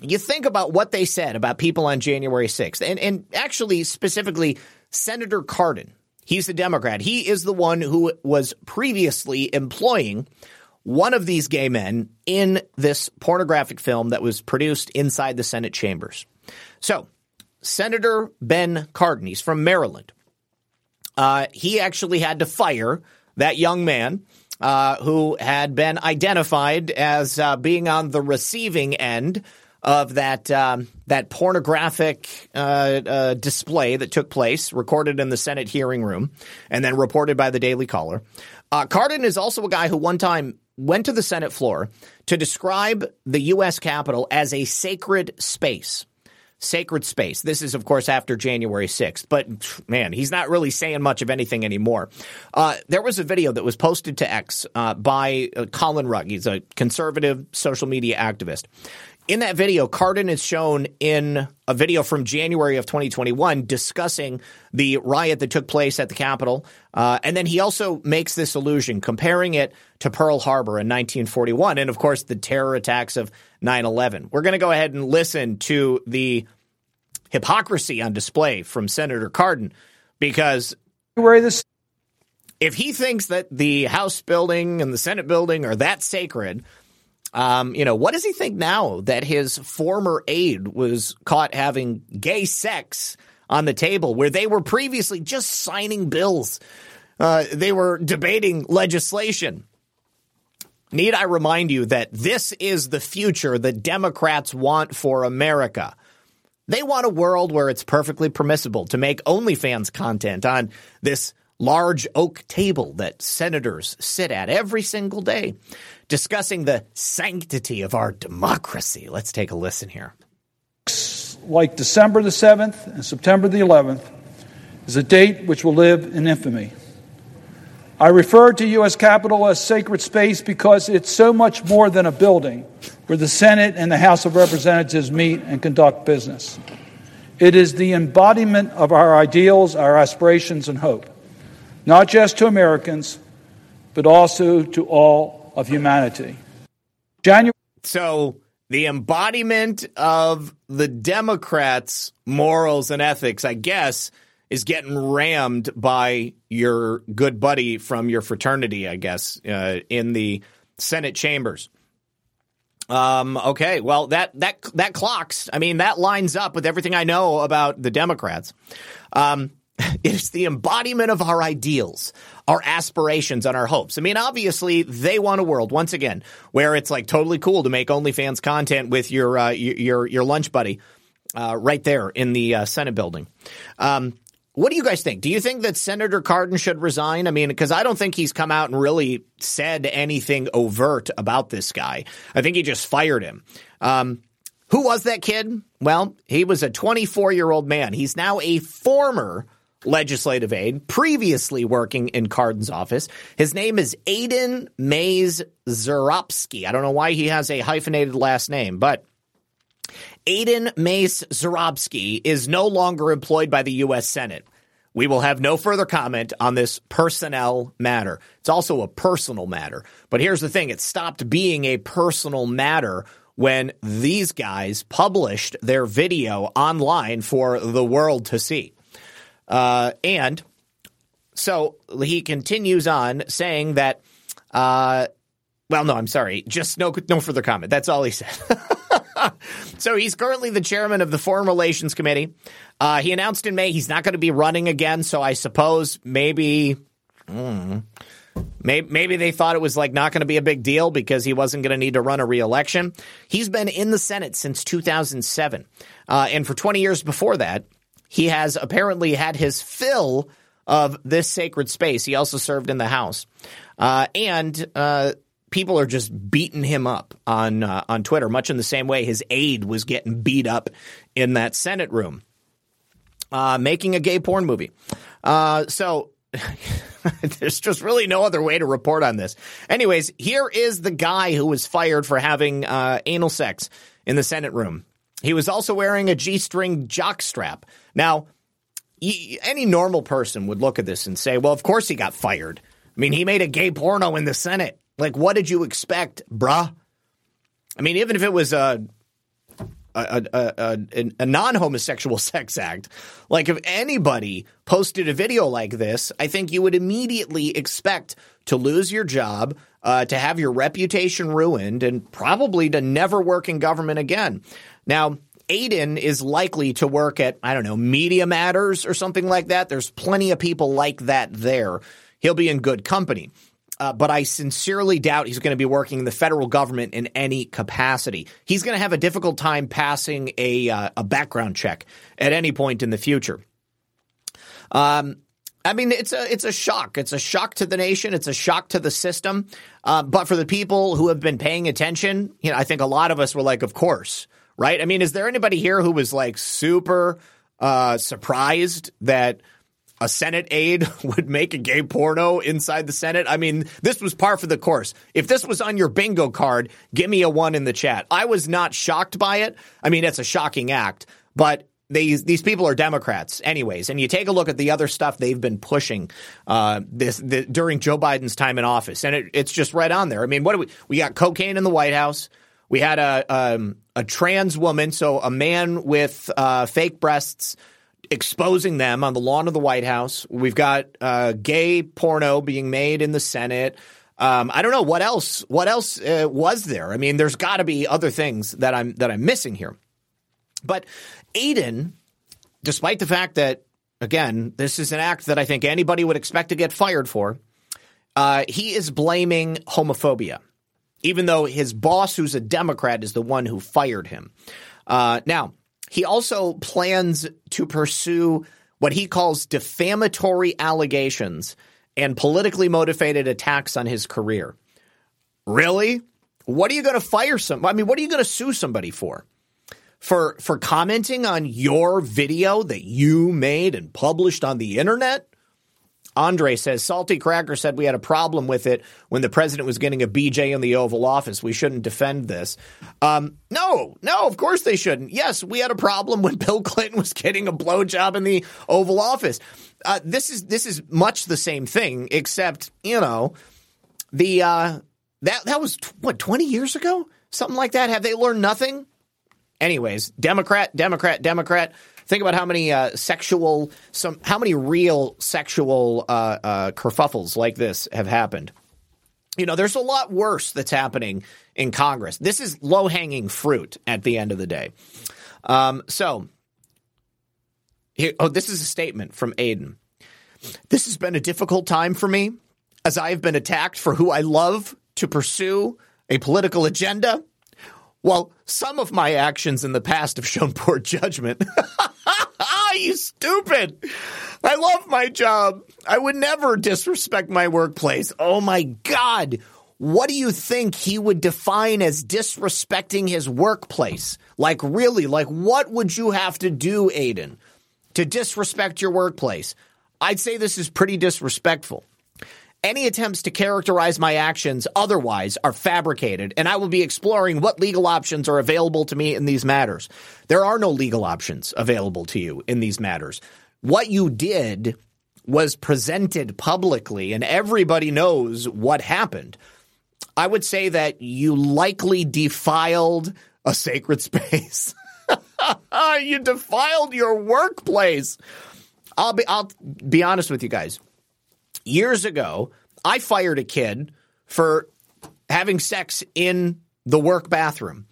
Speaker 1: you think about what they said about people on January 6th, and, and actually specifically Senator Cardin, He's a Democrat. He is the one who was previously employing one of these gay men in this pornographic film that was produced inside the Senate chambers. So, Senator Ben Cardin, he's from Maryland. Uh, he actually had to fire that young man uh, who had been identified as uh, being on the receiving end of that um, that pornographic uh, uh, display that took place, recorded in the Senate hearing room, and then reported by the Daily Caller. Uh, Cardin is also a guy who one time went to the Senate floor to describe the U.S. Capitol as a sacred space. Sacred space. This is, of course, after January 6th, but man, he's not really saying much of anything anymore. Uh, there was a video that was posted to X uh, by uh, Collin Rugg. He's a conservative social media activist. In that video, Cardin is shown in a video from January of 2021 discussing the riot that took place at the Capitol. Uh, and then he also makes this allusion, comparing it to Pearl Harbor in 1941 and, of course, the terror attacks of 9 11. We're going to go ahead and listen to the hypocrisy on display from Senator Cardin because if he thinks that the House building and the Senate building are that sacred, um, you know, what does he think now that his former aide was caught having gay sex on the table where they were previously just signing bills? Uh, they were debating legislation. Need I remind you that this is the future the Democrats want for America? They want a world where it's perfectly permissible to make OnlyFans content on this large oak table that senators sit at every single day discussing the sanctity of our democracy. Let's take a listen here.
Speaker 3: Like December the 7th and September the 11th is a date which will live in infamy. I refer to U.S. Capitol as sacred space because it's so much more than a building where the Senate and the House of Representatives meet and conduct business. It is the embodiment of our ideals, our aspirations, and hope, not just to Americans, but also to all of humanity.
Speaker 1: January. So the embodiment of the Democrats' morals and ethics, I guess, is getting rammed by your good buddy from your fraternity, I guess, uh, in the Senate chambers. Um, okay, well that that that clocks. I mean, that lines up with everything I know about the Democrats. Um, it's the embodiment of our ideals, our aspirations, and our hopes. I mean, obviously, they want a world once again where it's like totally cool to make OnlyFans content with your uh, your your lunch buddy uh, right there in the uh, Senate building. Um, what do you guys think? Do you think that Senator Cardin should resign? I mean, because I don't think he's come out and really said anything overt about this guy. I think he just fired him. Um, who was that kid? Well, he was a 24 year old man. He's now a former legislative aide, previously working in Cardin's office. His name is Aiden Mays Zuropski. I don't know why he has a hyphenated last name, but Aidan Maese-Czeropski is no longer employed by the U.S. Senate. We will have no further comment on this personnel matter. It's also a personal matter. But here's the thing it stopped being a personal matter when these guys published their video online for the world to see. Uh, and so he continues on saying that, uh, well, no, I'm sorry. Just no, no further comment. That's all he said. so he's currently the chairman of the Foreign Relations Committee. Uh, he announced in May he's not going to be running again. So I suppose maybe. Mm, Maybe, maybe they thought it was like not going to be a big deal because he wasn't going to need to run a reelection. He's been in the Senate since 2007. Uh, and for 20 years before that, he has apparently had his fill of this sacred space. He also served in the House. Uh, and uh, people are just beating him up on uh, on Twitter, much in the same way his aide was getting beat up in that Senate room, uh, making a gay porn movie. Uh, so there's just really no other way to report on this. Anyways, here is the guy who was fired for having uh, anal sex in the Senate room. He was also wearing a G string jockstrap. Now, any normal person would look at this and say, well, of course he got fired. I mean, he made a gay porno in the Senate. Like, what did you expect, bruh? I mean, even if it was a a, a, a, a non homosexual sex act. Like if anybody posted a video like this, I think you would immediately expect to lose your job, uh, to have your reputation ruined, and probably to never work in government again. Now, Aiden is likely to work at, I don't know, Media Matters or something like that. There's plenty of people like that there. He'll be in good company uh, but I sincerely doubt he's going to be working in the federal government in any capacity. He's going to have a difficult time passing a uh, a background check at any point in the future. Um, I mean, it's a it's a shock. It's a shock to the nation. It's a shock to the system. Uh, but for the people who have been paying attention, you know, I think a lot of us were like, of course, right? I mean, is there anybody here who was like super uh, surprised that? A Senate aide would make a gay porno inside the Senate. I mean, this was par for the course. If this was on your bingo card, give me a one in the chat. I was not shocked by it. I mean, it's a shocking act, but these these people are Democrats, anyways. And you take a look at the other stuff they've been pushing uh, this the, during Joe Biden's time in office, and it, it's just right on there. I mean, what do we we got cocaine in the White House. We had a um, a trans woman, so a man with uh, fake breasts exposing them on the lawn of the White House. We've got uh, gay porno being made in the Senate. Um, I don't know what else. What else uh, was there? I mean, there's got to be other things that I'm that I'm missing here. But Aiden, despite the fact that again, this is an act that I think anybody would expect to get fired for, uh, he is blaming homophobia, even though his boss, who's a Democrat, is the one who fired him. Uh, now, he also plans to pursue what he calls defamatory allegations and politically motivated attacks on his career. Really? What are you going to fire some? I mean, what are you going to sue somebody for? For for commenting on your video that you made and published on the internet? Andre says Salty Cracker said we had a problem with it when the president was getting a BJ in the Oval Office. We shouldn't defend this. Um, no, no, of course they shouldn't. Yes, we had a problem when Bill Clinton was getting a blowjob in the Oval Office. Uh, this is this is much the same thing, except you know the uh, that that was what twenty years ago, something like that. Have they learned nothing? Anyways, Democrat, Democrat, Democrat. Think about how many uh, sexual, some how many real sexual uh, uh, kerfuffles like this have happened. You know, there's a lot worse that's happening in Congress. This is low hanging fruit at the end of the day. Um, so, here, oh, this is a statement from Aiden. This has been a difficult time for me as I have been attacked for who I love to pursue a political agenda. While some of my actions in the past have shown poor judgment. you stupid. I love my job. I would never disrespect my workplace. Oh my God. What do you think he would define as disrespecting his workplace? Like, really? Like, what would you have to do, Aiden, to disrespect your workplace? I'd say this is pretty disrespectful. Any attempts to characterize my actions otherwise are fabricated, and I will be exploring what legal options are available to me in these matters. There are no legal options available to you in these matters. What you did was presented publicly, and everybody knows what happened. I would say that you likely defiled a sacred space. you defiled your workplace. I'll be I'll be honest with you guys. Years ago, I fired a kid for having sex in the work bathroom.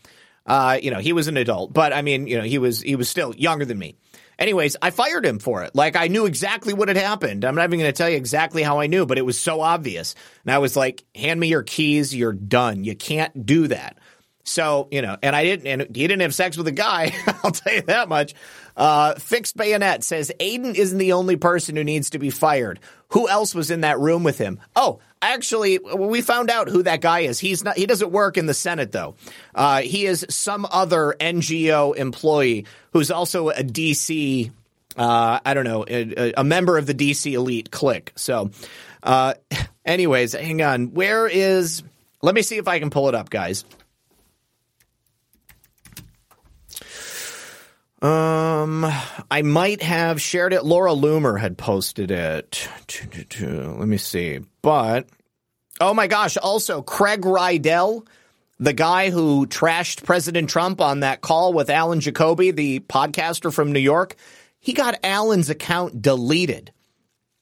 Speaker 1: Uh, you know, he was an adult, but I mean, you know, he was he was still younger than me. Anyways, I fired him for it. Like I knew exactly what had happened. I'm not even going to tell you exactly how I knew, but it was so obvious. And I was like, "Hand me your keys. You're done. You can't do that." So, you know, and I didn't, and he didn't have sex with a guy. I'll tell you that much. Uh, Fixed Bayonet says Aidan isn't the only person who needs to be fired. Who else was in that room with him? Oh, actually, we found out who that guy is. He's not, he doesn't work in the Senate though. Uh, he is some other NGO employee who's also a DC, uh, I don't know, a, a, member of the DC elite clique. So, uh, anyways, hang on. Where is, let me see if I can pull it up, guys. Um, I might have shared it. Laura Loomer had posted it. Let me see. But, oh my gosh, also Craig Riedel, the guy who trashed President Trump on that call with Alan Jacoby, the podcaster from New York, he got Alan's account deleted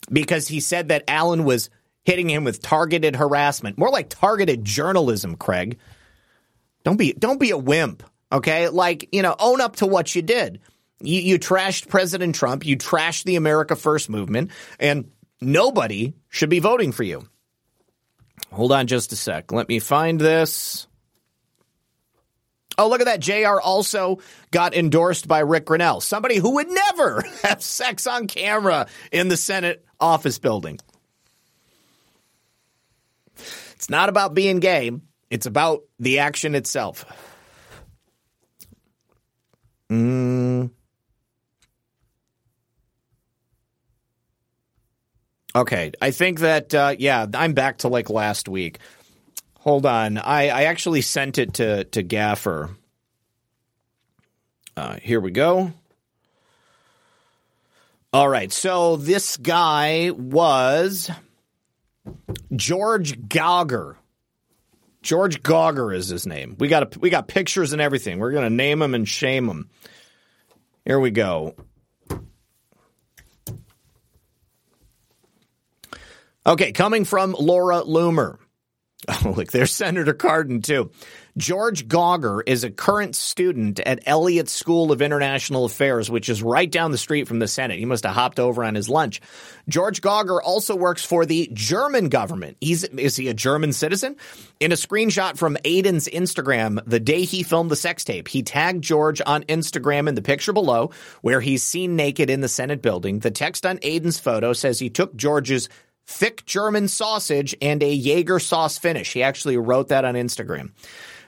Speaker 1: because he said that Alan was hitting him with targeted harassment. More like targeted journalism, Craig. Don't be don't be a wimp. Okay. Like, you know, own up to what you did. You, you trashed President Trump. You trashed the America First movement and nobody should be voting for you. Hold on just a sec. Let me find this. Oh, look at that. JR also got endorsed by Rick Grenell, somebody who would never have sex on camera in the Senate office building. It's not about being gay, it's about the action itself. Mm. Okay, I think that uh, yeah, I'm back to like last week. Hold on, I, I actually sent it to to Gaffer. Uh, here we go. All right, so this guy was George Gauger. George Gauger is his name. We got a, we got pictures and everything. We're gonna name him and shame him. Here we go. Okay, coming from Laura Loomer. Oh, look, there's Senator Cardin too. George Gauger is a current student at Elliott School of International Affairs, which is right down the street from the Senate. He must have hopped over on his lunch. George Gauger also works for the German government. He's is he a German citizen? In a screenshot from Aidan's Instagram, the day he filmed the sex tape, he tagged George on Instagram in the picture below, where he's seen naked in the Senate building. The text on Aidan's photo says he took George's thick German sausage and a Jaeger sauce finish. He actually wrote that on Instagram.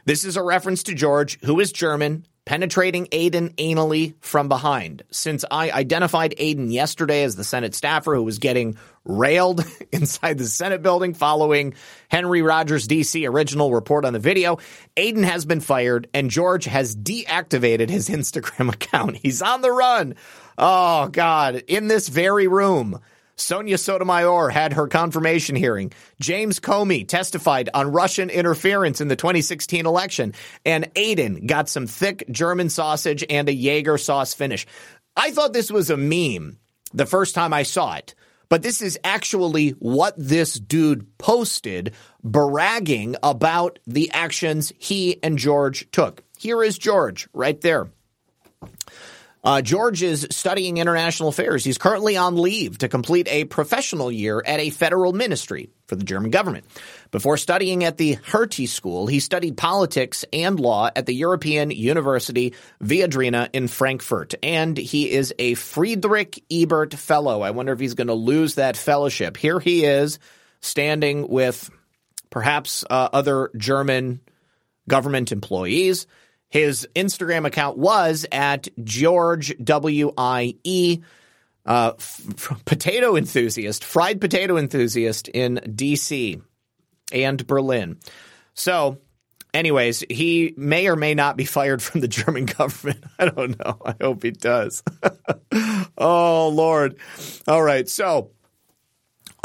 Speaker 1: This is a reference to George, who is German, penetrating Aidan anally from behind. Since I identified Aidan yesterday as the Senate staffer who was getting railed inside the Senate building following Henry Rodgers DC original report on the video, Aidan has been fired and George has deactivated his Instagram account. He's on the run. Oh God, in this very room. Sonia Sotomayor had her confirmation hearing. James Comey testified on Russian interference in the 2016 election. And Aidan got some thick German sausage and a Jaeger sauce finish. I thought this was a meme the first time I saw it. But this is actually what this dude posted, bragging about the actions he and George took. Here is George right there. Uh, George is studying international affairs. He's currently on leave to complete a professional year at a federal ministry for the German government. Before studying at the Hertie School, he studied politics and law at the European University Viadrina in Frankfurt. And he is a Friedrich Ebert Fellow. I wonder if he's going to lose that fellowship. Here he is standing with perhaps uh, other German government employees. His Instagram account was at George W I E. uh, f- potato enthusiast, fried potato enthusiast in D.C. and Berlin. So, anyways, he may or may not be fired from the German government. I don't know. I hope he does. oh, Lord. All right. So,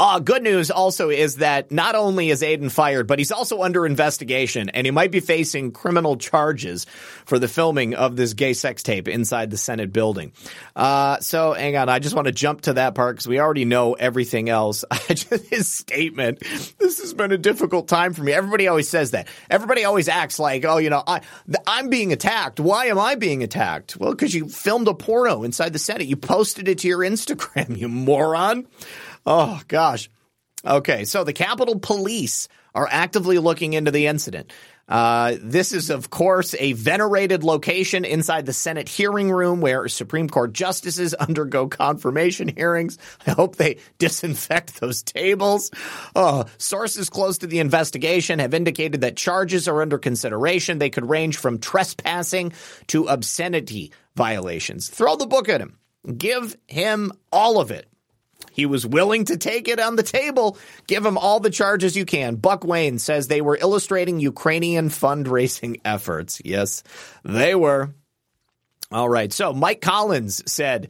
Speaker 1: uh, good news also is that not only is Aidan fired, but he's also under investigation and he might be facing criminal charges for the filming of this gay sex tape inside the Senate building. Uh, so hang on. I just want to jump to that part because we already know everything else. His statement. This has been a difficult time for me. Everybody always says that. Everybody always acts like, oh, you know, I, I'm being attacked. Why am I being attacked? Well, because you filmed a porno inside the Senate. You posted it to your Instagram, you moron. Oh, gosh. Okay, so the Capitol Police are actively looking into the incident. Uh, this is, of course, a venerated location inside the Senate hearing room where Supreme Court justices undergo confirmation hearings. I hope they disinfect those tables. Uh, sources close to the investigation have indicated that charges are under consideration. They could range from trespassing to obscenity violations. Throw the book at him. Give him all of it. He was willing to take it on the table. Give him all the charges you can. Buck Wayne says they were illustrating Ukrainian fundraising efforts. Yes, they were. All right. So Mike Collins said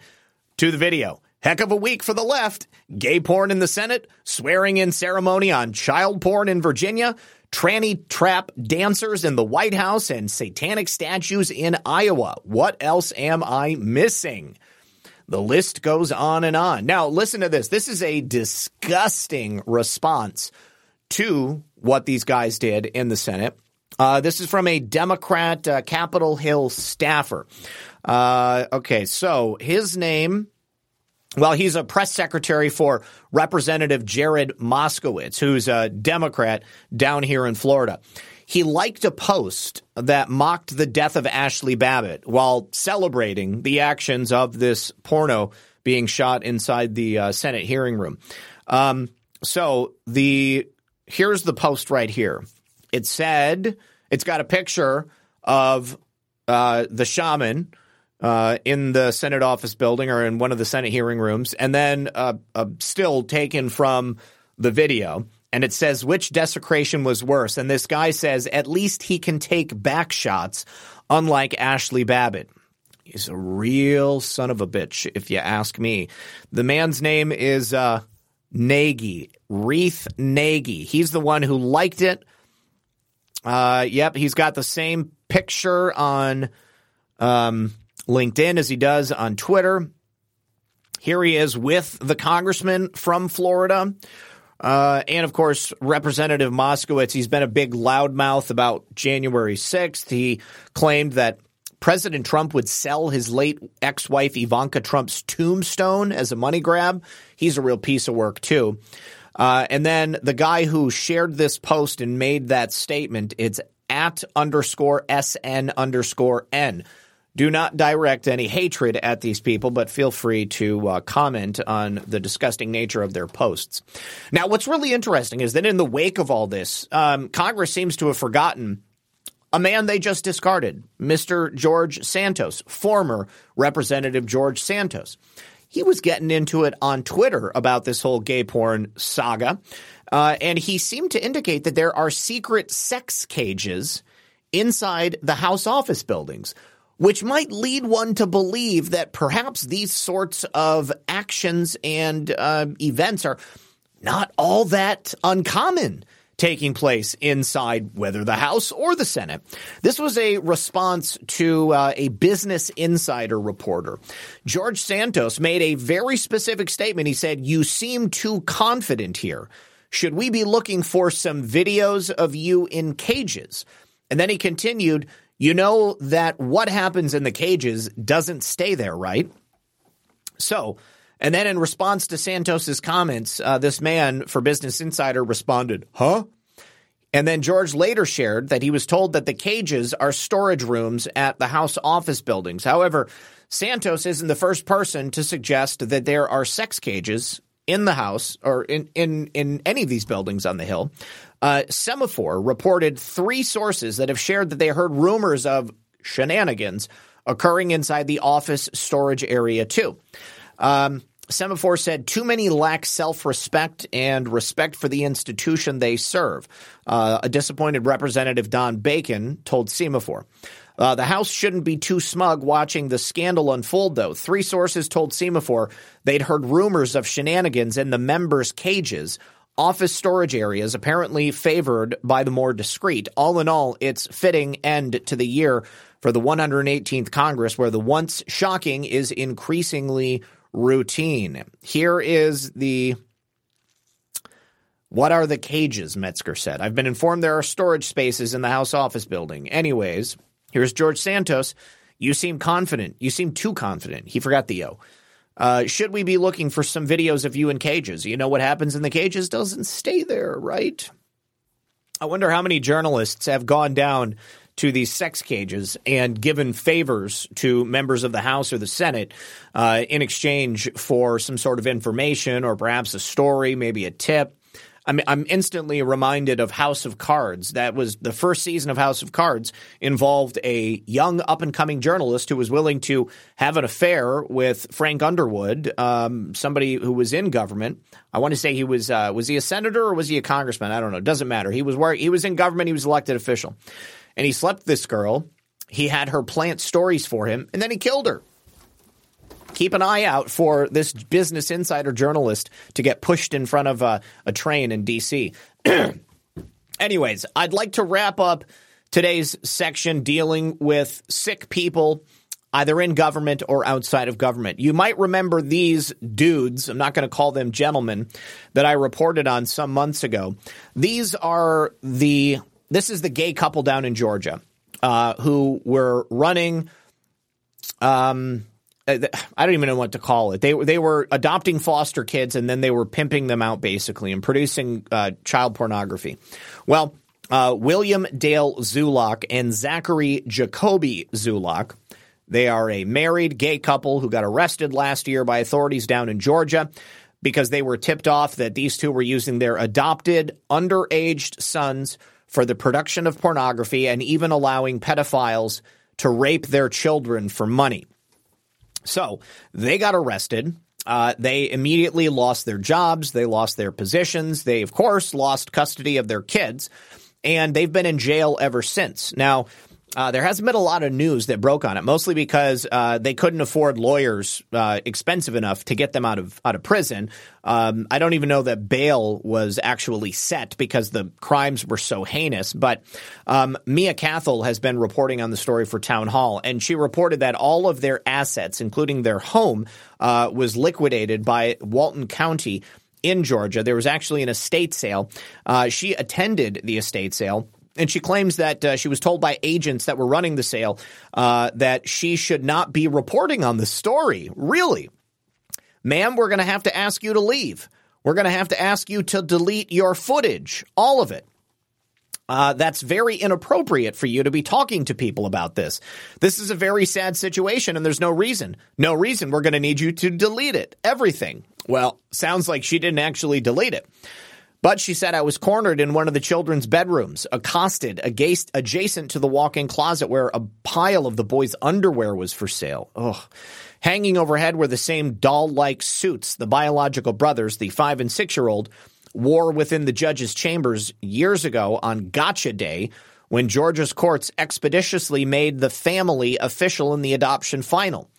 Speaker 1: to the video, Heck of a week for the left. Gay porn in the Senate, swearing in ceremony on child porn in Virginia, tranny trap dancers in the White House, and satanic statues in Iowa. What else am I missing? The list goes on and on. Now, listen to this. This is a disgusting response to what these guys did in the Senate. Uh, this is from a Democrat uh, Capitol Hill staffer. Uh, okay, so his name. Well, he's a press secretary for Representative Jared Moskowitz, who's a Democrat down here in Florida. He liked a post that mocked the death of Ashley Babbitt while celebrating the actions of this porno being shot inside the uh, Senate hearing room. Um, so the here's the post right here. It said it's got a picture of uh, the shaman uh, in the Senate office building or in one of the Senate hearing rooms, and then a still taken from the video and it says which desecration was worse. And this guy says at least he can take back shots, unlike Ashley Babbitt. He's a real son of a bitch, if you ask me. The man's name is uh, Nagy, Reith Nagy. He's the one who liked it. Uh, yep, he's got the same picture on um, LinkedIn as he does on Twitter. Here he is with the congressman from Florida uh, and of course, Representative Moskowitz, he's been a big loudmouth about January 6th. He claimed that President Trump would sell his late ex wife Ivanka Trump's tombstone as a money grab. He's a real piece of work, too. Uh, and then the guy who shared this post and made that statement, it's at underscore SN underscore N do not direct any hatred at these people, but feel free to uh, comment on the disgusting nature of their posts. Now, what's really interesting is that in the wake of all this, um, Congress seems to have forgotten a man they just discarded, Mr. George Santos, former Representative George Santos. He was getting into it on Twitter about this whole gay porn saga, uh, and he seemed to indicate that there are secret sex cages inside the House office buildings which might lead one to believe that perhaps these sorts of actions and uh, events are not all that uncommon taking place inside whether the House or the Senate. This was a response to uh, a Business Insider reporter. George Santos made a very specific statement. He said, You seem too confident here. Should we be looking for some videos of you in cages? And then he continued, you know that what happens in the cages doesn't stay there, right? So, and then in response to Santos's comments, uh, this man for Business Insider responded, "Huh?" And then George later shared that he was told that the cages are storage rooms at the House office buildings. However, Santos isn't the first person to suggest that there are sex cages in the House or in, in, in any of these buildings on the Hill. Uh, Semafor reported three sources that have shared that they heard rumors of shenanigans occurring inside the office storage area, too. Um, Semafor said too many lack self respect and respect for the institution they serve. Uh, a disappointed representative, Don Bacon, told Semafor. Uh, the House shouldn't be too smug watching the scandal unfold, though. Three sources told Semafor they'd heard rumors of shenanigans in the members' cages, office storage areas apparently favored by the more discreet. All in all, it's fitting end to the year for the 118th Congress, where the once shocking is increasingly routine. Here is the what are the cages? Metzger said. I've been informed there are storage spaces in the House office building. Anyways, here's George Santos. You seem confident. You seem too confident. He forgot the O. Uh, should we be looking for some videos of you in cages? You know what happens in the cages doesn't stay there, right? I wonder how many journalists have gone down to these sex cages and given favors to members of the House or the Senate uh, in exchange for some sort of information or perhaps a story, maybe a tip. I mean, I'm instantly reminded of House of Cards. That was the first season of House of Cards involved a young up and coming journalist who was willing to have an affair with Frank Underwood, um, somebody who was in government. I want to say he was uh, was he a senator or was he a congressman? I don't know. It doesn't matter. He was where he was in government. He was elected official, and he slept with this girl. He had her plant stories for him, and then he killed her keep an eye out for this Business Insider journalist to get pushed in front of a, a train in D.C. Anyways, I'd like to wrap up today's section dealing with sick people either in government or outside of government. You might remember these dudes, I'm not going to call them gentlemen, that I reported on some months ago. These are the, this is the gay couple down in Georgia uh, who were running, um, I don't even know what to call it. They they were adopting foster kids and then they were pimping them out basically and producing uh, child pornography. Well, uh, William Dale Zulock and Zachary Jacoby Zulock. They are a married gay couple who got arrested last year by authorities down in Georgia because they were tipped off that these two were using their adopted underaged sons for the production of pornography and even allowing pedophiles to rape their children for money. So they got arrested. Uh, they immediately lost their jobs. They lost their positions. They, of course, lost custody of their kids. And they've been in jail ever since. Now, uh, there hasn't been a lot of news that broke on it, mostly because uh, they couldn't afford lawyers uh, expensive enough to get them out of out of prison. Um, I don't even know that bail was actually set because the crimes were so heinous. But um, Mia Cathell has been reporting on the story for Town Hall, and she reported that all of their assets, including their home, uh, was liquidated by Walton County in Georgia. There was actually an estate sale. Uh, she attended the estate sale and she claims that uh, she was told by agents that were running the sale uh, that she should not be reporting on the story. Really? Ma'am, we're going to have to ask you to leave. We're going to have to ask you to delete your footage, all of it. Uh, that's very inappropriate for you to be talking to people about this. This is a very sad situation, and there's no reason. No reason. We're going to need you to delete it. Everything. Well, sounds like she didn't actually delete it. But she said I was cornered in one of the children's bedrooms, accosted adjacent to the walk-in closet where a pile of the boys' underwear was for sale. Ugh. Hanging overhead were the same doll-like suits the biological brothers, the five and six-year-old, wore within the judge's chambers years ago on Gotcha Day when Georgia's courts expeditiously made the family official in the adoption final.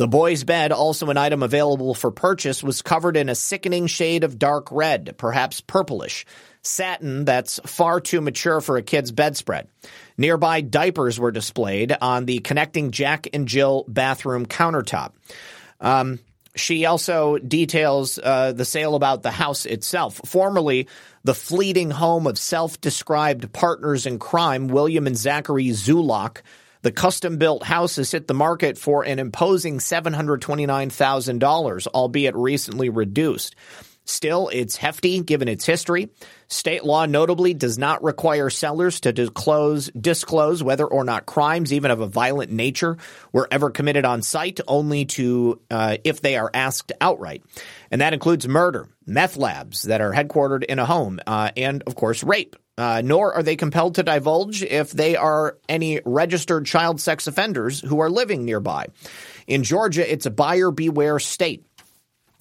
Speaker 1: The boy's bed, also an item available for purchase, was covered in a sickening shade of dark red, perhaps purplish, satin that's far too mature for a kid's bedspread. Nearby diapers were displayed on the connecting Jack and Jill bathroom countertop. Um, she also details uh, the sale about the house itself. Formerly the fleeting home of self described partners in crime, William and Zachary Zulock, the custom built house has hit the market for an imposing $729,000, albeit recently reduced. Still, it's hefty given its history. State law notably does not require sellers to disclose, disclose whether or not crimes, even of a violent nature, were ever committed on site, only to uh, if they are asked outright. And that includes murder, meth labs that are headquartered in a home, uh, and of course, rape. Uh, nor are they compelled to divulge if they are any registered child sex offenders who are living nearby. In Georgia, it's a buyer beware state.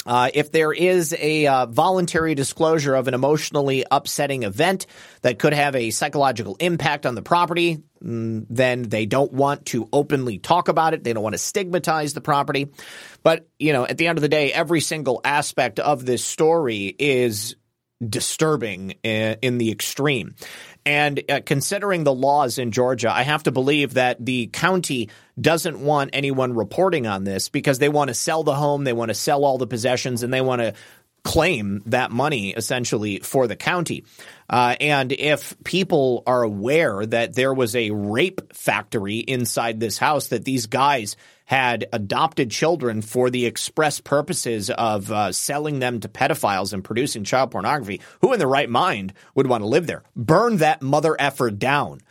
Speaker 1: Uh, if there is a uh, voluntary disclosure of an emotionally upsetting event that could have a psychological impact on the property, mm, then they don't want to openly talk about it. They don't want to stigmatize the property. But, you know, at the end of the day, every single aspect of this story is disturbing in, in the extreme. And uh, considering the laws in Georgia, I have to believe that the county doesn't want anyone reporting on this because they want to sell the home, they want to sell all the possessions, and they want to claim that money essentially for the county. Uh, and if people are aware that there was a rape factory inside this house, that these guys had adopted children for the express purposes of uh, selling them to pedophiles and producing child pornography, who in the right mind would want to live there? Burn that mother effer down.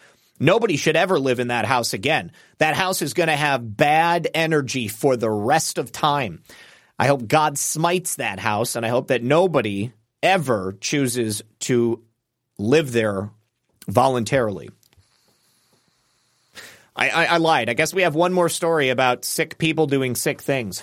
Speaker 1: Nobody should ever live in that house again. That house is going to have bad energy for the rest of time. I hope God smites that house, and I hope that nobody ever chooses to live there voluntarily. I, I, I, lied. I guess we have one more story about sick people doing sick things.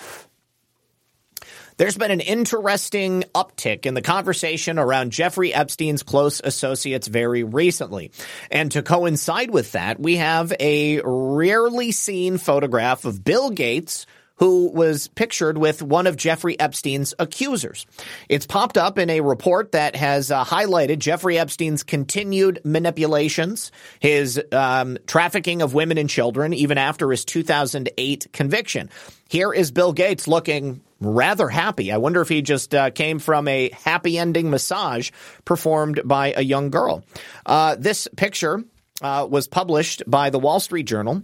Speaker 1: There's been an interesting uptick in the conversation around Jeffrey Epstein's close associates very recently. And to coincide with that, we have a rarely seen photograph of Bill Gates who was pictured with one of Jeffrey Epstein's accusers. It's popped up in a report that has uh, highlighted Jeffrey Epstein's continued manipulations, his um, trafficking of women and children, even after his 2008 conviction. Here is Bill Gates looking rather happy. I wonder if he just uh, came from a happy ending massage performed by a young girl. Uh, this picture uh, was published by the Wall Street Journal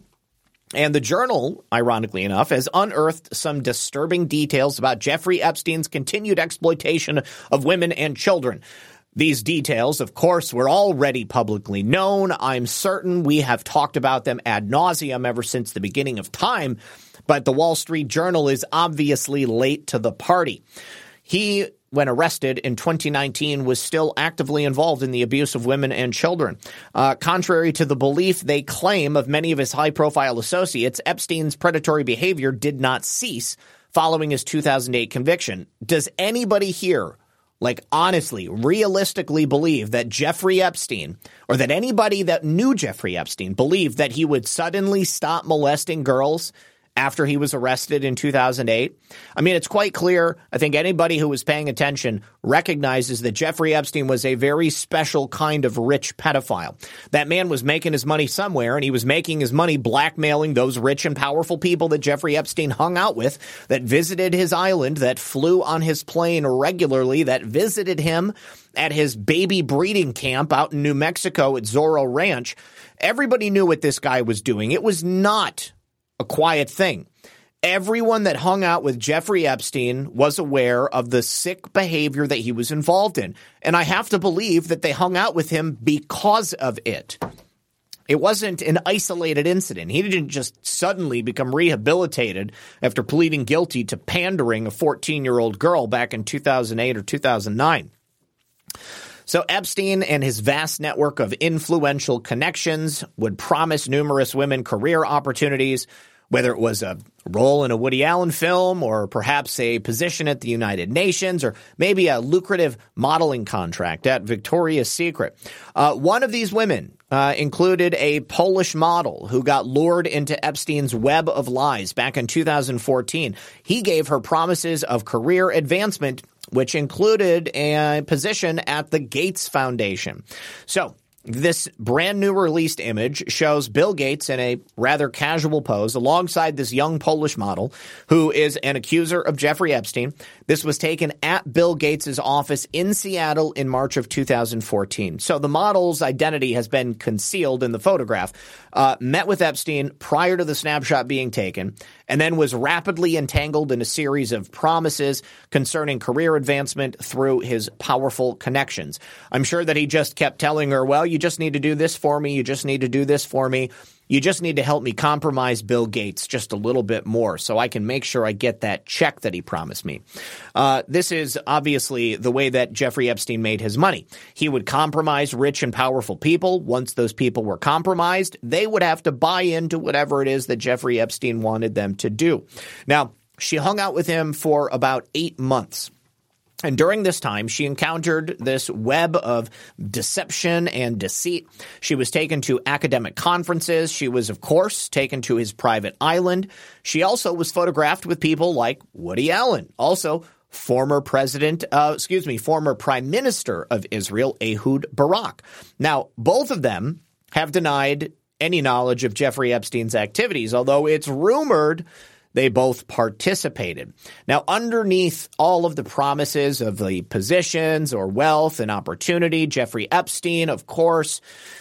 Speaker 1: and the journal, ironically enough, has unearthed some disturbing details about Jeffrey Epstein's continued exploitation of women and children. These details, of course, were already publicly known. I'm certain we have talked about them ad nauseum ever since the beginning of time, but the Wall Street Journal is obviously late to the party. He when arrested in 2019, was still actively involved in the abuse of women and children. Uh, contrary to the belief they claim of many of his high profile associates, Epstein's predatory behavior did not cease following his 2008 conviction. Does anybody here, like honestly, realistically believe that Jeffrey Epstein, or that anybody that knew Jeffrey Epstein, believed that he would suddenly stop molesting girls after he was arrested in 2008. I mean, it's quite clear. I think anybody who was paying attention recognizes that Jeffrey Epstein was a very special kind of rich pedophile. That man was making his money somewhere, and he was making his money blackmailing those rich and powerful people that Jeffrey Epstein hung out with, that visited his island, that flew on his plane regularly, that visited him at his baby breeding camp out in New Mexico at Zorro Ranch. Everybody knew what this guy was doing. It was not a quiet thing. Everyone that hung out with Jeffrey Epstein was aware of the sick behavior that he was involved in. And I have to believe that they hung out with him because of it. It wasn't an isolated incident. He didn't just suddenly become rehabilitated after pleading guilty to pandering a 14 year old girl back in 2008 or 2009. So Epstein and his vast network of influential connections would promise numerous women career opportunities, whether it was a role in a Woody Allen film or perhaps a position at the United Nations or maybe a lucrative modeling contract at Victoria's Secret. Uh, one of these women uh, included a Polish model who got lured into Epstein's web of lies back in 2014. He gave her promises of career advancement which included a position at the Gates Foundation. So this brand new released image shows Bill Gates in a rather casual pose alongside this young Polish model who is an accuser of Jeffrey Epstein. This was taken at Bill Gates' office in Seattle in March of 2014. So the model's identity has been concealed in the photograph. Uh, met with Epstein prior to the snapshot being taken, and then was rapidly entangled in a series of promises concerning career advancement through his powerful connections. I'm sure that he just kept telling her, well, you just need to do this for me. You just need to do this for me. You just need to help me compromise Bill Gates just a little bit more so I can make sure I get that check that he promised me. Uh, this is obviously the way that Jeffrey Epstein made his money. He would compromise rich and powerful people. Once those people were compromised, they would have to buy into whatever it is that Jeffrey Epstein wanted them to do. Now, She hung out with him for about eight months. And during this time, she encountered this web of deception and deceit. She was taken to academic conferences. She was, of course, taken to his private island. She also was photographed with people like Woody Allen, also former president, uh, excuse me, former prime minister of Israel, Ehud Barak. Now, both of them have denied any knowledge of Jeffrey Epstein's activities, although it's rumored they both participated. Now, underneath all of the promises of the positions or wealth and opportunity, Jeffrey Epstein, of course,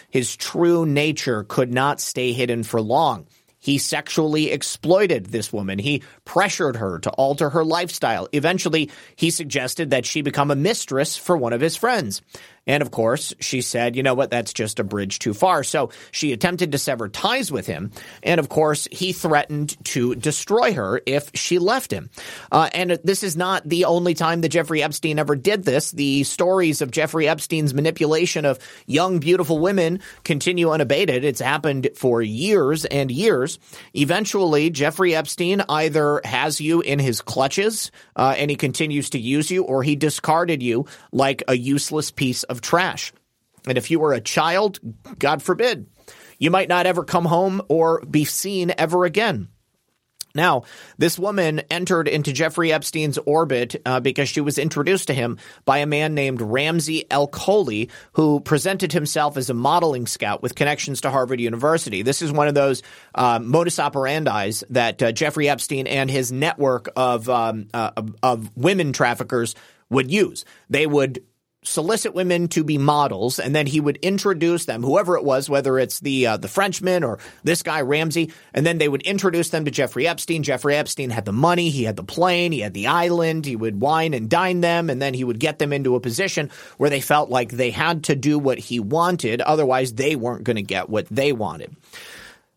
Speaker 1: his true nature could not stay hidden for long. He sexually exploited this woman. He pressured her to alter her lifestyle. Eventually, he suggested that she become a mistress for one of his friends. And of course, she said, you know what, that's just a bridge too far. So she attempted to sever ties with him. And of course, he threatened to destroy her if she left him. Uh, and this is not the only time that Jeffrey Epstein ever did this. The stories of Jeffrey Epstein's manipulation of young, beautiful women continue unabated. It's happened for years and years. Eventually, Jeffrey Epstein either has you in his clutches uh, and he continues to use you, or he discarded you like a useless piece of trash. And if you were a child, God forbid, you might not ever come home or be seen ever again. Now, this woman entered into Jeffrey Epstein's orbit uh, because she was introduced to him by a man named Ramsey Elkholy, who presented himself as a modeling scout with connections to Harvard University. This is one of those uh, modus operandi that uh, Jeffrey Epstein and his network of um, uh, of women traffickers would use. They would solicit women to be models, and then he would introduce them, whoever it was, whether it's the uh, the Frenchman or this guy Ramsey, and then they would introduce them to Jeffrey Epstein. Jeffrey Epstein had the money, he had the plane, he had the island. He would wine and dine them, and then he would get them into a position where they felt like they had to do what he wanted, otherwise they weren't going to get what they wanted.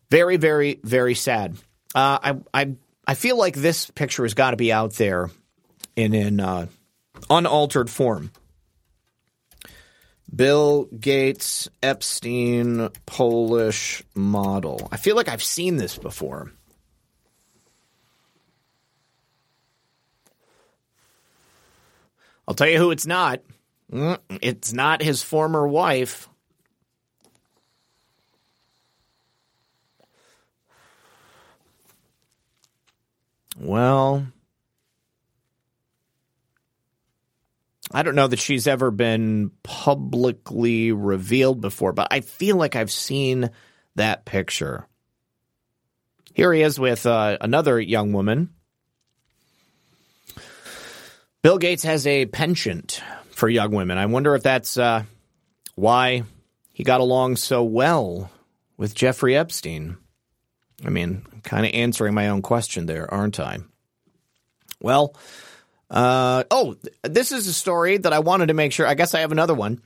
Speaker 1: Very, very, very sad. Uh, I, I, I feel like this picture has got to be out there in in uh, unaltered form. Bill Gates Epstein Polish model. I feel like I've seen this before. I'll tell you who it's not. Mm, it's not his former wife. Well, I don't know that she's ever been publicly revealed before, but I feel like I've seen that picture. Here he is with uh, another young woman. Bill Gates has a penchant for young women. I wonder if that's uh, why he got along so well with Jeffrey Epstein. I mean, kind of answering my own question there, aren't I? Well, uh, oh, this is a story that I wanted to make sure. I guess I have another one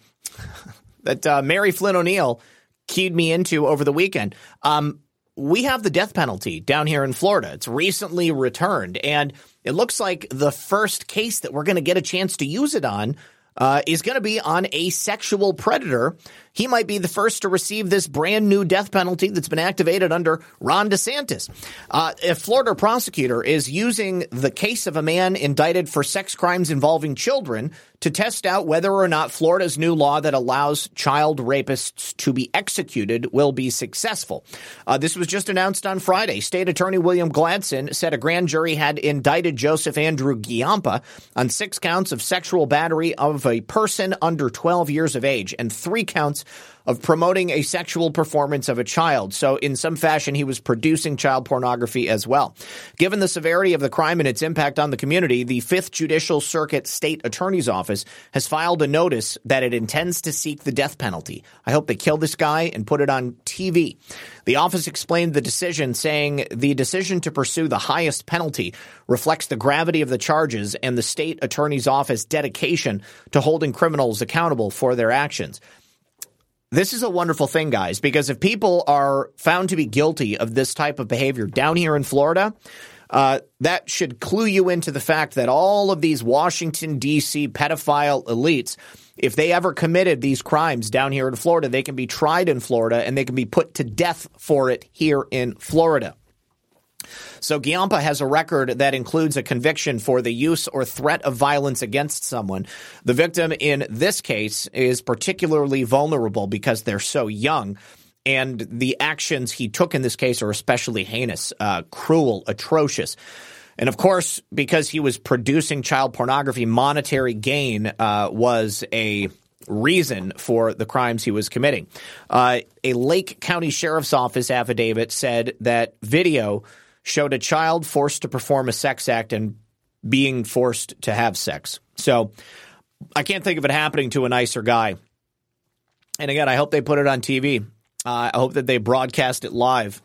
Speaker 1: that uh, Mary Flynn O'Neill keyed me into over the weekend. Um, we have the death penalty down here in Florida. It's recently returned, and it looks like the first case that we're going to get a chance to use it on uh, is going to be on a sexual predator. He might be the first to receive this brand new death penalty that's been activated under Ron DeSantis. Uh, a Florida prosecutor is using the case of a man indicted for sex crimes involving children to test out whether or not Florida's new law that allows child rapists to be executed will be successful. Uh, this was just announced on Friday. State Attorney William Gladson said a grand jury had indicted Joseph Andrew Giampa on six counts of sexual battery of a person under 12 years of age and three counts of promoting a sexual performance of a child. So, in some fashion, he was producing child pornography as well. Given the severity of the crime and its impact on the community, the Fifth Judicial Circuit State Attorney's Office has filed a notice that it intends to seek the death penalty. I hope they kill this guy and put it on TV. The office explained the decision, saying the decision to pursue the highest penalty reflects the gravity of the charges and the state attorney's office dedication to holding criminals accountable for their actions. This is a wonderful thing, guys, because if people are found to be guilty of this type of behavior down here in Florida, uh, that should clue you into the fact that all of these Washington, D.C. pedophile elites, if they ever committed these crimes down here in Florida, they can be tried in Florida and they can be put to death for it here in Florida. So Giampa has a record that includes a conviction for the use or threat of violence against someone. The victim in this case is particularly vulnerable because they're so young. And the actions he took in this case are especially heinous, uh, cruel, atrocious. And of course, because he was producing child pornography, monetary gain uh, was a reason for the crimes he was committing. Uh, a Lake County Sheriff's Office affidavit said that video showed a child forced to perform a sex act and being forced to have sex. So I can't think of it happening to a nicer guy. And again, I hope they put it on TV. Uh, I hope that they broadcast it live.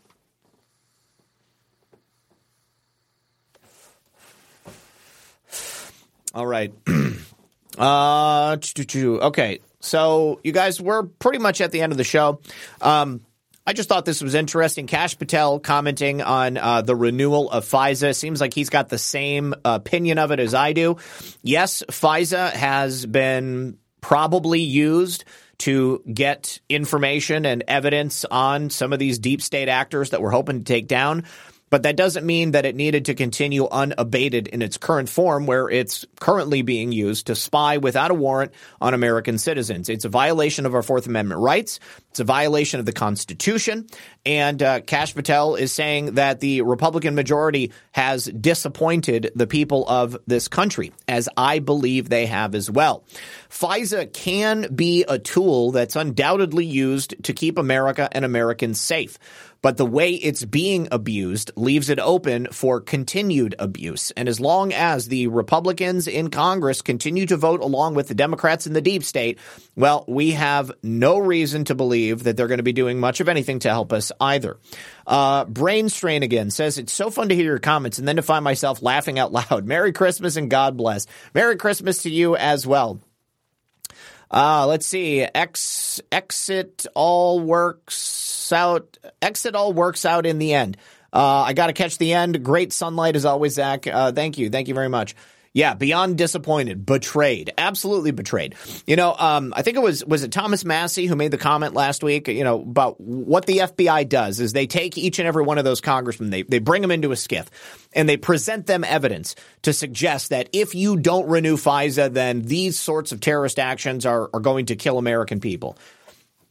Speaker 1: All right. uh, okay. So you guys, we're pretty much at the end of the show. Um, I just thought this was interesting. Kash Patel commenting on uh, the renewal of FISA. Seems like he's got the same opinion of it as I do. Yes, FISA has been probably used to get information and evidence on some of these deep state actors that we're hoping to take down. But that doesn't mean that it needed to continue unabated in its current form, where it's currently being used to spy without a warrant on American citizens. It's a violation of our Fourth Amendment rights. It's a violation of the Constitution. And uh, Kash Patel is saying that the Republican majority has disappointed the people of this country, as I believe they have as well. FISA can be a tool that's undoubtedly used to keep America and Americans safe but the way it's being abused leaves it open for continued abuse. And as long as the Republicans in Congress continue to vote along with the Democrats in the deep state, well, we have no reason to believe that they're going to be doing much of anything to help us either. Uh, Brain Strain again says, It's so fun to hear your comments and then to find myself laughing out loud. Merry Christmas and God bless. Merry Christmas to you as well. Uh, let's see. Ex, exit all works out. Exit all works out in the end. Uh, I got to catch the end. Great sunlight as always, Zak. Uh, thank you. Thank you very much. Yeah, beyond disappointed, betrayed, absolutely betrayed. You know, um, I think it was was it Thomas Massie who made the comment last week. You know about what the FBI does is they take each and every one of those congressmen, they they bring them into a SCIF, and they present them evidence to suggest that if you don't renew FISA, then these sorts of terrorist actions are are going to kill American people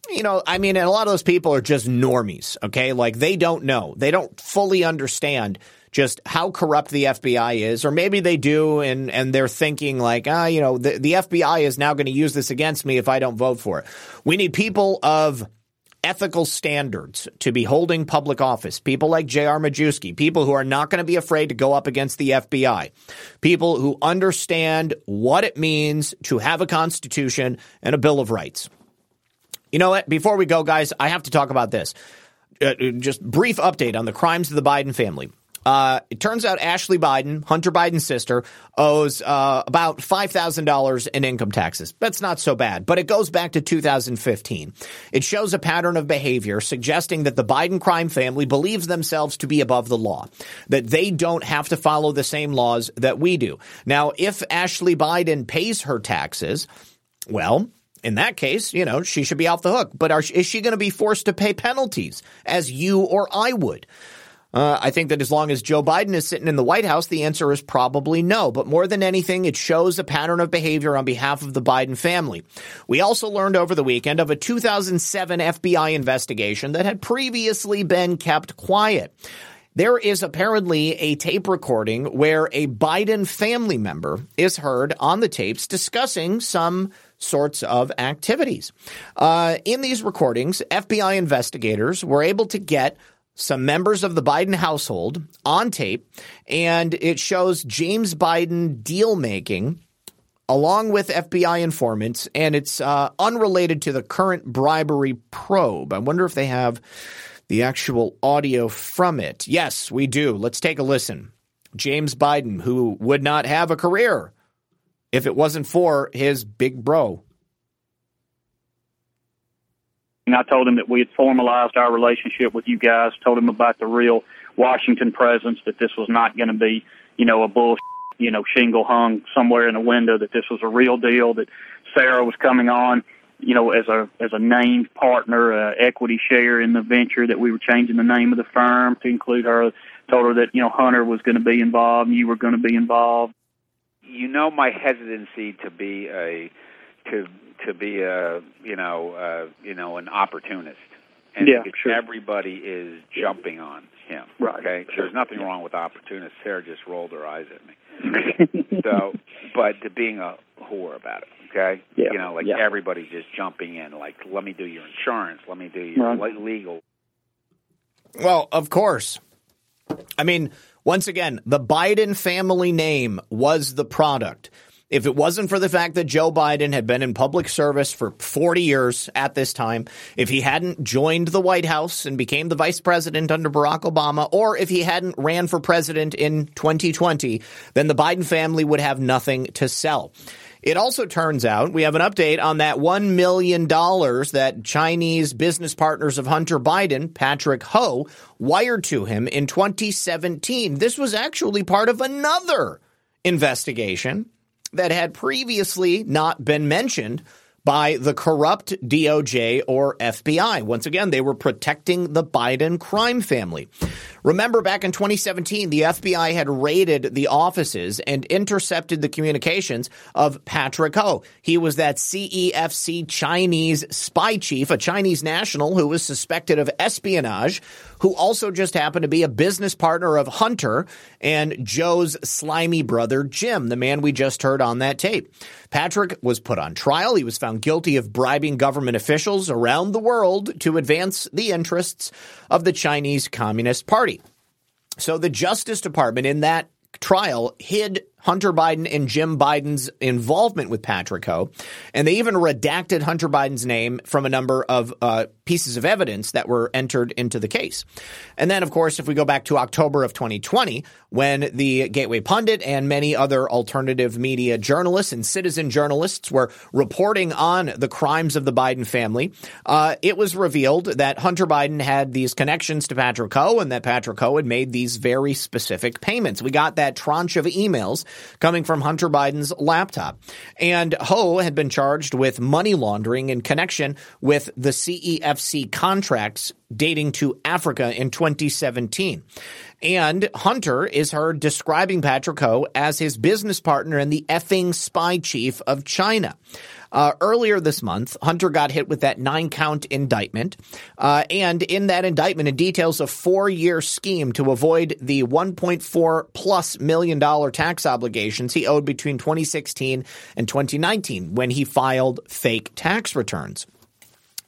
Speaker 1: you know, I mean, and a lot of those people are just normies, okay? Like they don't know. They don't fully understand just how corrupt the FBI is, or maybe they do, and and they're thinking like, ah, you know, the, the FBI is now going to use this against me if I don't vote for it. We need people of ethical standards to be holding public office. People like J.R. Majewski, people who are not going to be afraid to go up against the FBI, people who understand what it means to have a constitution and a Bill of Rights. You know what? Before we go, guys, I have to talk about this. Uh, just brief update on the crimes of the Biden family. Uh, it turns out Ashley Biden, Hunter Biden's sister, owes uh, about $5,000 in income taxes. That's not so bad, but it goes back to 2015. It shows a pattern of behavior suggesting that the Biden crime family believes themselves to be above the law, that they don't have to follow the same laws that we do. Now, if Ashley Biden pays her taxes, well, in that case, you know, she should be off the hook. But are, is she going to be forced to pay penalties as you or I would? Uh, I think that as long as Joe Biden is sitting in the White House, the answer is probably no. But more than anything, it shows a pattern of behavior on behalf of the Biden family. We also learned over the weekend of a 2007 FBI investigation that had previously been kept quiet. There is apparently a tape recording where a Biden family member is heard on the tapes discussing some sorts of activities. Uh, in these recordings, FBI investigators were able to get some members of the Biden household on tape, and it shows James Biden deal making along with FBI informants, and it's uh, unrelated to the current bribery probe. I wonder if they have the actual audio from it. Yes, we do. Let's take a listen. James Biden, who would not have a career if it wasn't for his big bro.
Speaker 4: And I told him that we had formalized our relationship with you guys, told him about the real Washington presence, that this was not going to be, you know, a bull, you know, shingle hung somewhere in a window, that this was a real deal, that Sarah was coming on, you know, as a as a named partner, uh, equity share in the venture, that we were changing the name of the firm to include her, told her that you know Hunter was going to be involved, and you were going to be involved.
Speaker 5: You know my hesitancy to be a to to be a you know uh, you know an opportunist, and
Speaker 4: yeah, sure.
Speaker 5: everybody is jumping on him.
Speaker 4: Right.
Speaker 5: Okay.
Speaker 4: Sure.
Speaker 5: There's nothing wrong with opportunists. Sarah just rolled her eyes at me. so, but to being a whore about it. Okay.
Speaker 4: Yeah.
Speaker 5: You know, like
Speaker 4: yeah.
Speaker 5: everybody's just jumping in. Like, let me do your insurance. Let me do your
Speaker 4: right.
Speaker 5: legal.
Speaker 1: Well, of course. I mean, once again, the Biden family name was the product. If it wasn't for the fact that Joe Biden had been in public service for 40 years at this time, if he hadn't joined the White House and became the vice president under Barack Obama, or if he hadn't ran for president in 2020, then the Biden family would have nothing to sell. It also turns out we have an update on that $1 million that Chinese business partners of Hunter Biden, Patrick Ho, wired to him in 2017. This was actually part of another investigation that had previously not been mentioned by the corrupt DOJ or FBI. Once again, they were protecting the Biden crime family. Remember back in 2017, the FBI had raided the offices and intercepted the communications of Patrick Ho. He was that CEFC Chinese spy chief, a Chinese national who was suspected of espionage, who also just happened to be a business partner of Hunter and Joe's slimy brother, Jim, the man we just heard on that tape. Patrick was put on trial. He was found guilty of bribing government officials around the world to advance the interests of the Chinese Communist Party. So the Justice Department in that trial hid Hunter Biden and Jim Biden's involvement with Patrick Ho. And they even redacted Hunter Biden's name from a number of uh, pieces of evidence that were entered into the case. And then, of course, if we go back to October of 2020, when the Gateway Pundit and many other alternative media journalists and citizen journalists were reporting on the crimes of the Biden family, uh, it was revealed that Hunter Biden had these connections to Patrick Ho and that Patrick Ho had made these very specific payments. We got that tranche of emails coming from Hunter Biden's laptop. And Ho had been charged with money laundering in connection with the CEFC contracts dating to Africa in 2017. And Hunter is heard describing Patrick Ho as his business partner and the effing spy chief of China. Uh, earlier this month, Hunter got hit with that nine count indictment. Uh, and in that indictment, it details a four year scheme to avoid the 1.4 plus million dollar tax obligations he owed between 2016 and 2019 when he filed fake tax returns.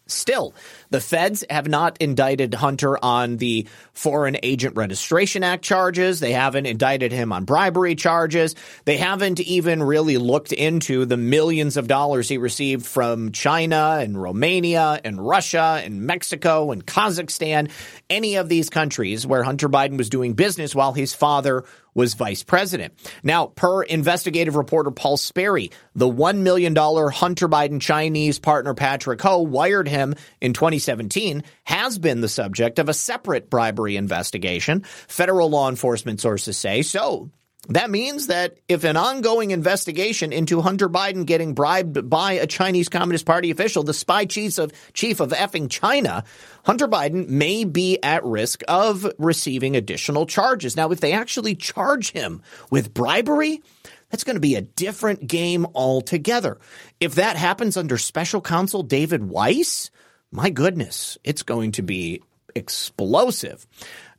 Speaker 1: Still, the feds have not indicted Hunter on the Foreign Agent Registration Act charges. They haven't indicted him on bribery charges. They haven't even really looked into the millions of dollars he received from China and Romania and Russia and Mexico and Kazakhstan, any of these countries where Hunter Biden was doing business while his father was vice president. Now, per investigative reporter Paul Sperry, the $1 million Hunter Biden Chinese partner Patrick Ho wired him in 2017 has been the subject of a separate bribery investigation, federal law enforcement sources say. So, that means that if an ongoing investigation into Hunter Biden getting bribed by a Chinese Communist Party official, the spy chief of chief of effing China, Hunter Biden may be at risk of receiving additional charges. Now, if they actually charge him with bribery, that's going to be a different game altogether. If that happens under special counsel David Weiss, my goodness, it's going to be explosive.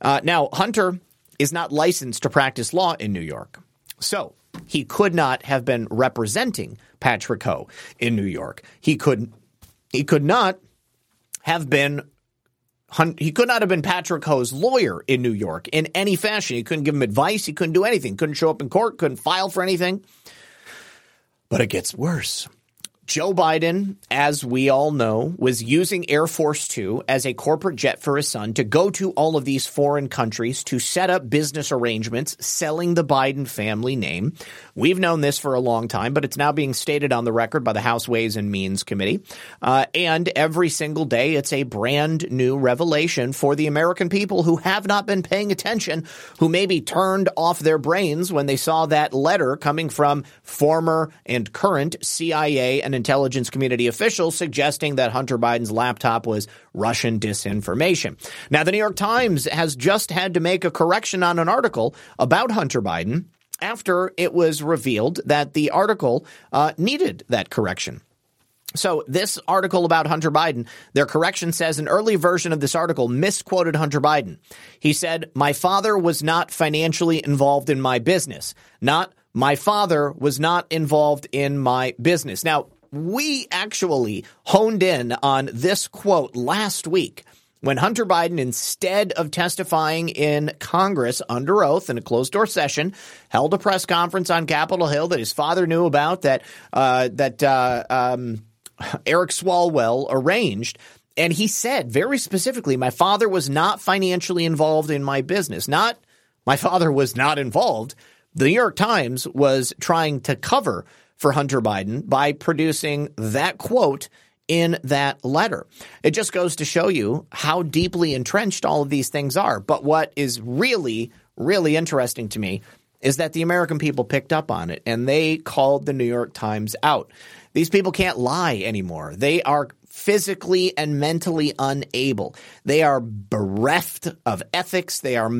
Speaker 1: Uh, now, Hunter is not licensed to practice law in New York. So he could not have been representing Patrick Ho in New York. He could he could not have been he could not have been Patrick Ho's lawyer in New York in any fashion. He couldn't give him advice. He couldn't do anything. Couldn't show up in court. Couldn't file for anything. But it gets worse. Joe Biden, as we all know, was using Air Force Two as a corporate jet for his son to go to all of these foreign countries to set up business arrangements selling the Biden family name. We've known this for a long time, but it's now being stated on the record by the House Ways and Means Committee. Uh, and every single day, it's a brand new revelation for the American people who have not been paying attention, who maybe turned off their brains when they saw that letter coming from former and current CIA and intelligence community officials suggesting that Hunter Biden's laptop was Russian disinformation. Now, the New York Times has just had to make a correction on an article about Hunter Biden after it was revealed that the article uh, needed that correction. So, this article about Hunter Biden, their correction says an early version of this article misquoted Hunter Biden. He said, My father was not financially involved in my business. Not, my father was not involved in my business. Now, we actually honed in on this quote last week when Hunter Biden, instead of testifying in Congress under oath in a closed door session, held a press conference on Capitol Hill that his father knew about that uh, that uh, um, Eric Swalwell arranged. And he said very specifically, my father was not financially involved in my business. Not my father was not involved. The New York Times was trying to cover for Hunter Biden by producing that quote in that letter. It just goes to show you how deeply entrenched all of these things are. But what is really, really interesting to me is that the American people picked up on it and they called the New York Times out. These people can't lie anymore. They are physically and mentally unable. They are bereft of ethics. They are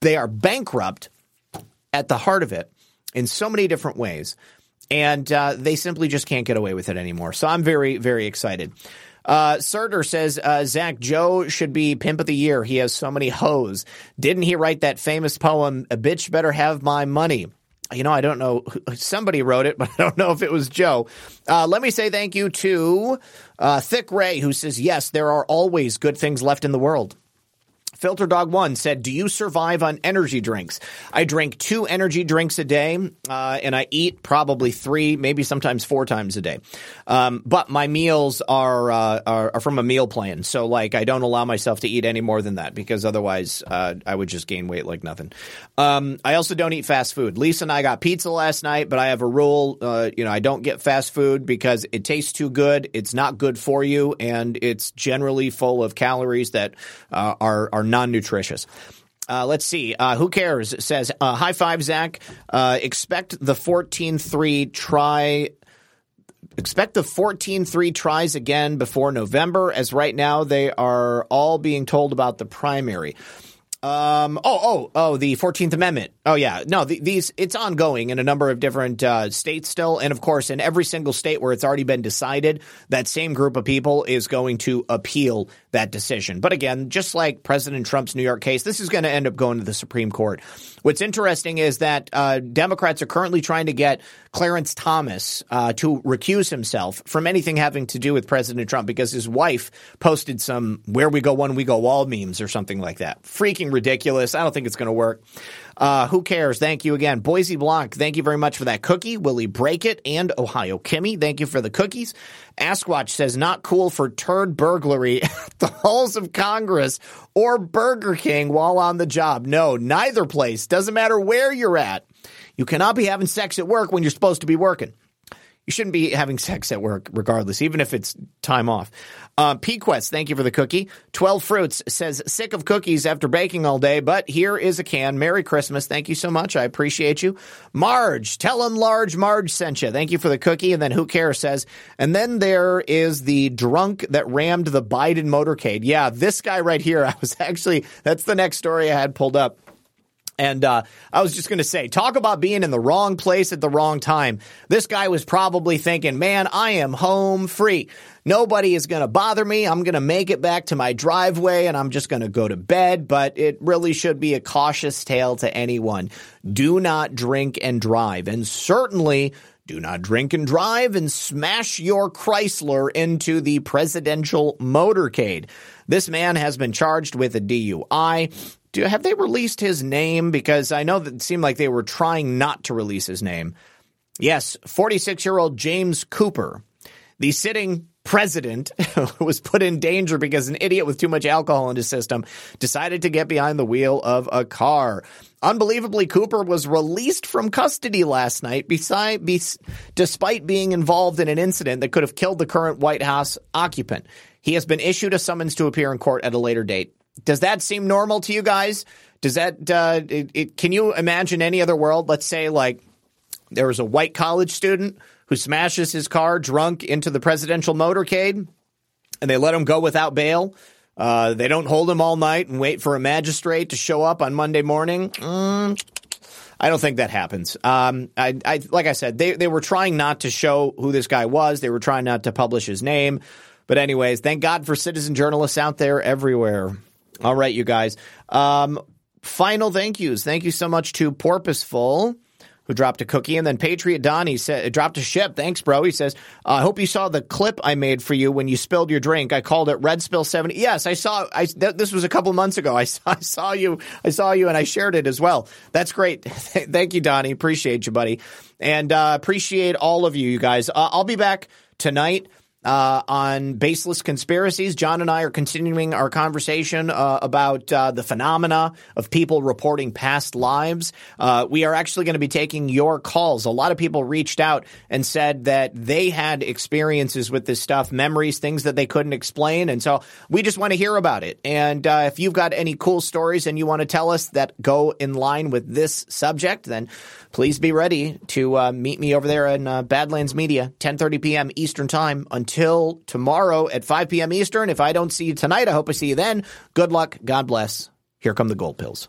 Speaker 1: they are bankrupt at the heart of it in so many different ways, and uh, they simply just can't get away with it anymore. So I'm very very excited. Uh, Surter says uh, Zak Joe should be pimp of the year. He has so many hoes. Didn't he write that famous poem? A bitch better have my money you know, I don't know. Somebody wrote it, but I don't know if it was Joe. Uh, let me say thank you to uh, Thick Ray, who says, Yes, there are always good things left in the world. Filter Dog One said, "Do you survive on energy drinks?" I drink two energy drinks a day, uh, and I eat probably three, maybe sometimes four times a day. Um, but my meals are, uh, are, are from a meal plan, so like I don't allow myself to eat any more than that because otherwise uh, I would just gain weight like nothing. Um, I also don't eat fast food. Lisa and I got pizza last night, but I have a rule. Uh, you know, I don't get fast food because it tastes too good. It's not good for you, and it's generally full of calories that uh, are are non nutritious. Uh, let's see. Uh, who cares? says, uh, high five, Zak. Uh, expect the 14 3 try. Expect the 14 3 tries again before November, as right now they are all being told about the primary. Um, oh, oh, oh, the 14th Amendment. Oh, yeah. No, the, these, it's ongoing in a number of different uh, states still. And of course, in every single state where it's already been decided, that same group of people is going to appeal that decision. But again, just like President Trump's New York case, this is going to end up going to the Supreme Court. What's interesting is that uh, Democrats are currently trying to get Clarence Thomas uh, to recuse himself from anything having to do with President Trump because his wife posted some "Where we go, one we go, all" memes or something like that. Freaking ridiculous. I don't think it's going to work. Uh, who cares? Thank you again. Boise Blanc, thank you very much for that cookie. Willie Break It and Ohio Kimmy, thank you for the cookies. Askwatch says, not cool for turd burglary at the halls of Congress or Burger King while on the job. No, neither place. Doesn't matter where you're at. You cannot be having sex at work when you're supposed to be working. You shouldn't be having sex at work, regardless, even if it's time off. Uh, P-Quest, thank you for the cookie. 12 Fruits says, sick of cookies after baking all day, but here is a can. Merry Christmas. Thank you so much. I appreciate you. Marge, tell him large Marge sent you. Thank you for the cookie. And then Who Cares says, and then there is the drunk that rammed the Biden motorcade. Yeah, this guy right here, I was actually, that's the next story I had pulled up. And uh, I was just going to say, talk about being in the wrong place at the wrong time. This guy was probably thinking, man, I am home free. Nobody is going to bother me. I'm going to make it back to my driveway and I'm just going to go to bed. But it really should be a cautious tale to anyone. Do not drink and drive. And certainly do not drink and drive and smash your Chrysler into the presidential motorcade. This man has been charged with a DUI. Do have they released his name? Because I know that it seemed like they were trying not to release his name. Yes, 46 year old James Cooper, the sitting president, was put in danger because an idiot with too much alcohol in his system decided to get behind the wheel of a car. Unbelievably, Cooper was released from custody last night beside, be, despite being involved in an incident that could have killed the current White House occupant. He has been issued a summons to appear in court at a later date. Does that seem normal to you guys? Does that uh, it, it, can you imagine any other world? Let's say like there was a white college student who smashes his car drunk into the presidential motorcade, and they let him go without bail. Uh, they don't hold him all night and wait for a magistrate to show up on Monday morning. Mm, I don't think that happens. Um, I, I, like I said, they, they were trying not to show who this guy was. They were trying not to publish his name. But anyways, thank God for citizen journalists out there everywhere. All right, you guys. Um, final thank yous. Thank you so much to Porpoiseful who dropped a cookie, and then Patriot Donnie said dropped a ship. Thanks, bro. He says, "I hope you saw the clip I made for you when you spilled your drink. I called it Red Spill 70. Yes, I saw. I th- this was a couple months ago. I saw, I saw you. I saw you, and I shared it as well. That's great. Thank you, Donnie. Appreciate you, buddy, and uh, appreciate all of you, you guys. Uh, I'll be back tonight uh, on baseless conspiracies. John and I are continuing our conversation uh, about uh, the phenomena of people reporting past lives. Uh, we are actually going to be taking your calls. A lot of people reached out and said that they had experiences with this stuff, memories, things that they couldn't explain. And so we just want to hear about it. And uh, if you've got any cool stories and you want to tell us that go in line with this subject, then please be ready to uh, meet me over there in Badlands Media, 10:30 p.m. Eastern Time. Until until tomorrow at 5 p.m. Eastern. If I don't see you tonight, I hope I see you then. Good luck. God bless. Here come the gold pills.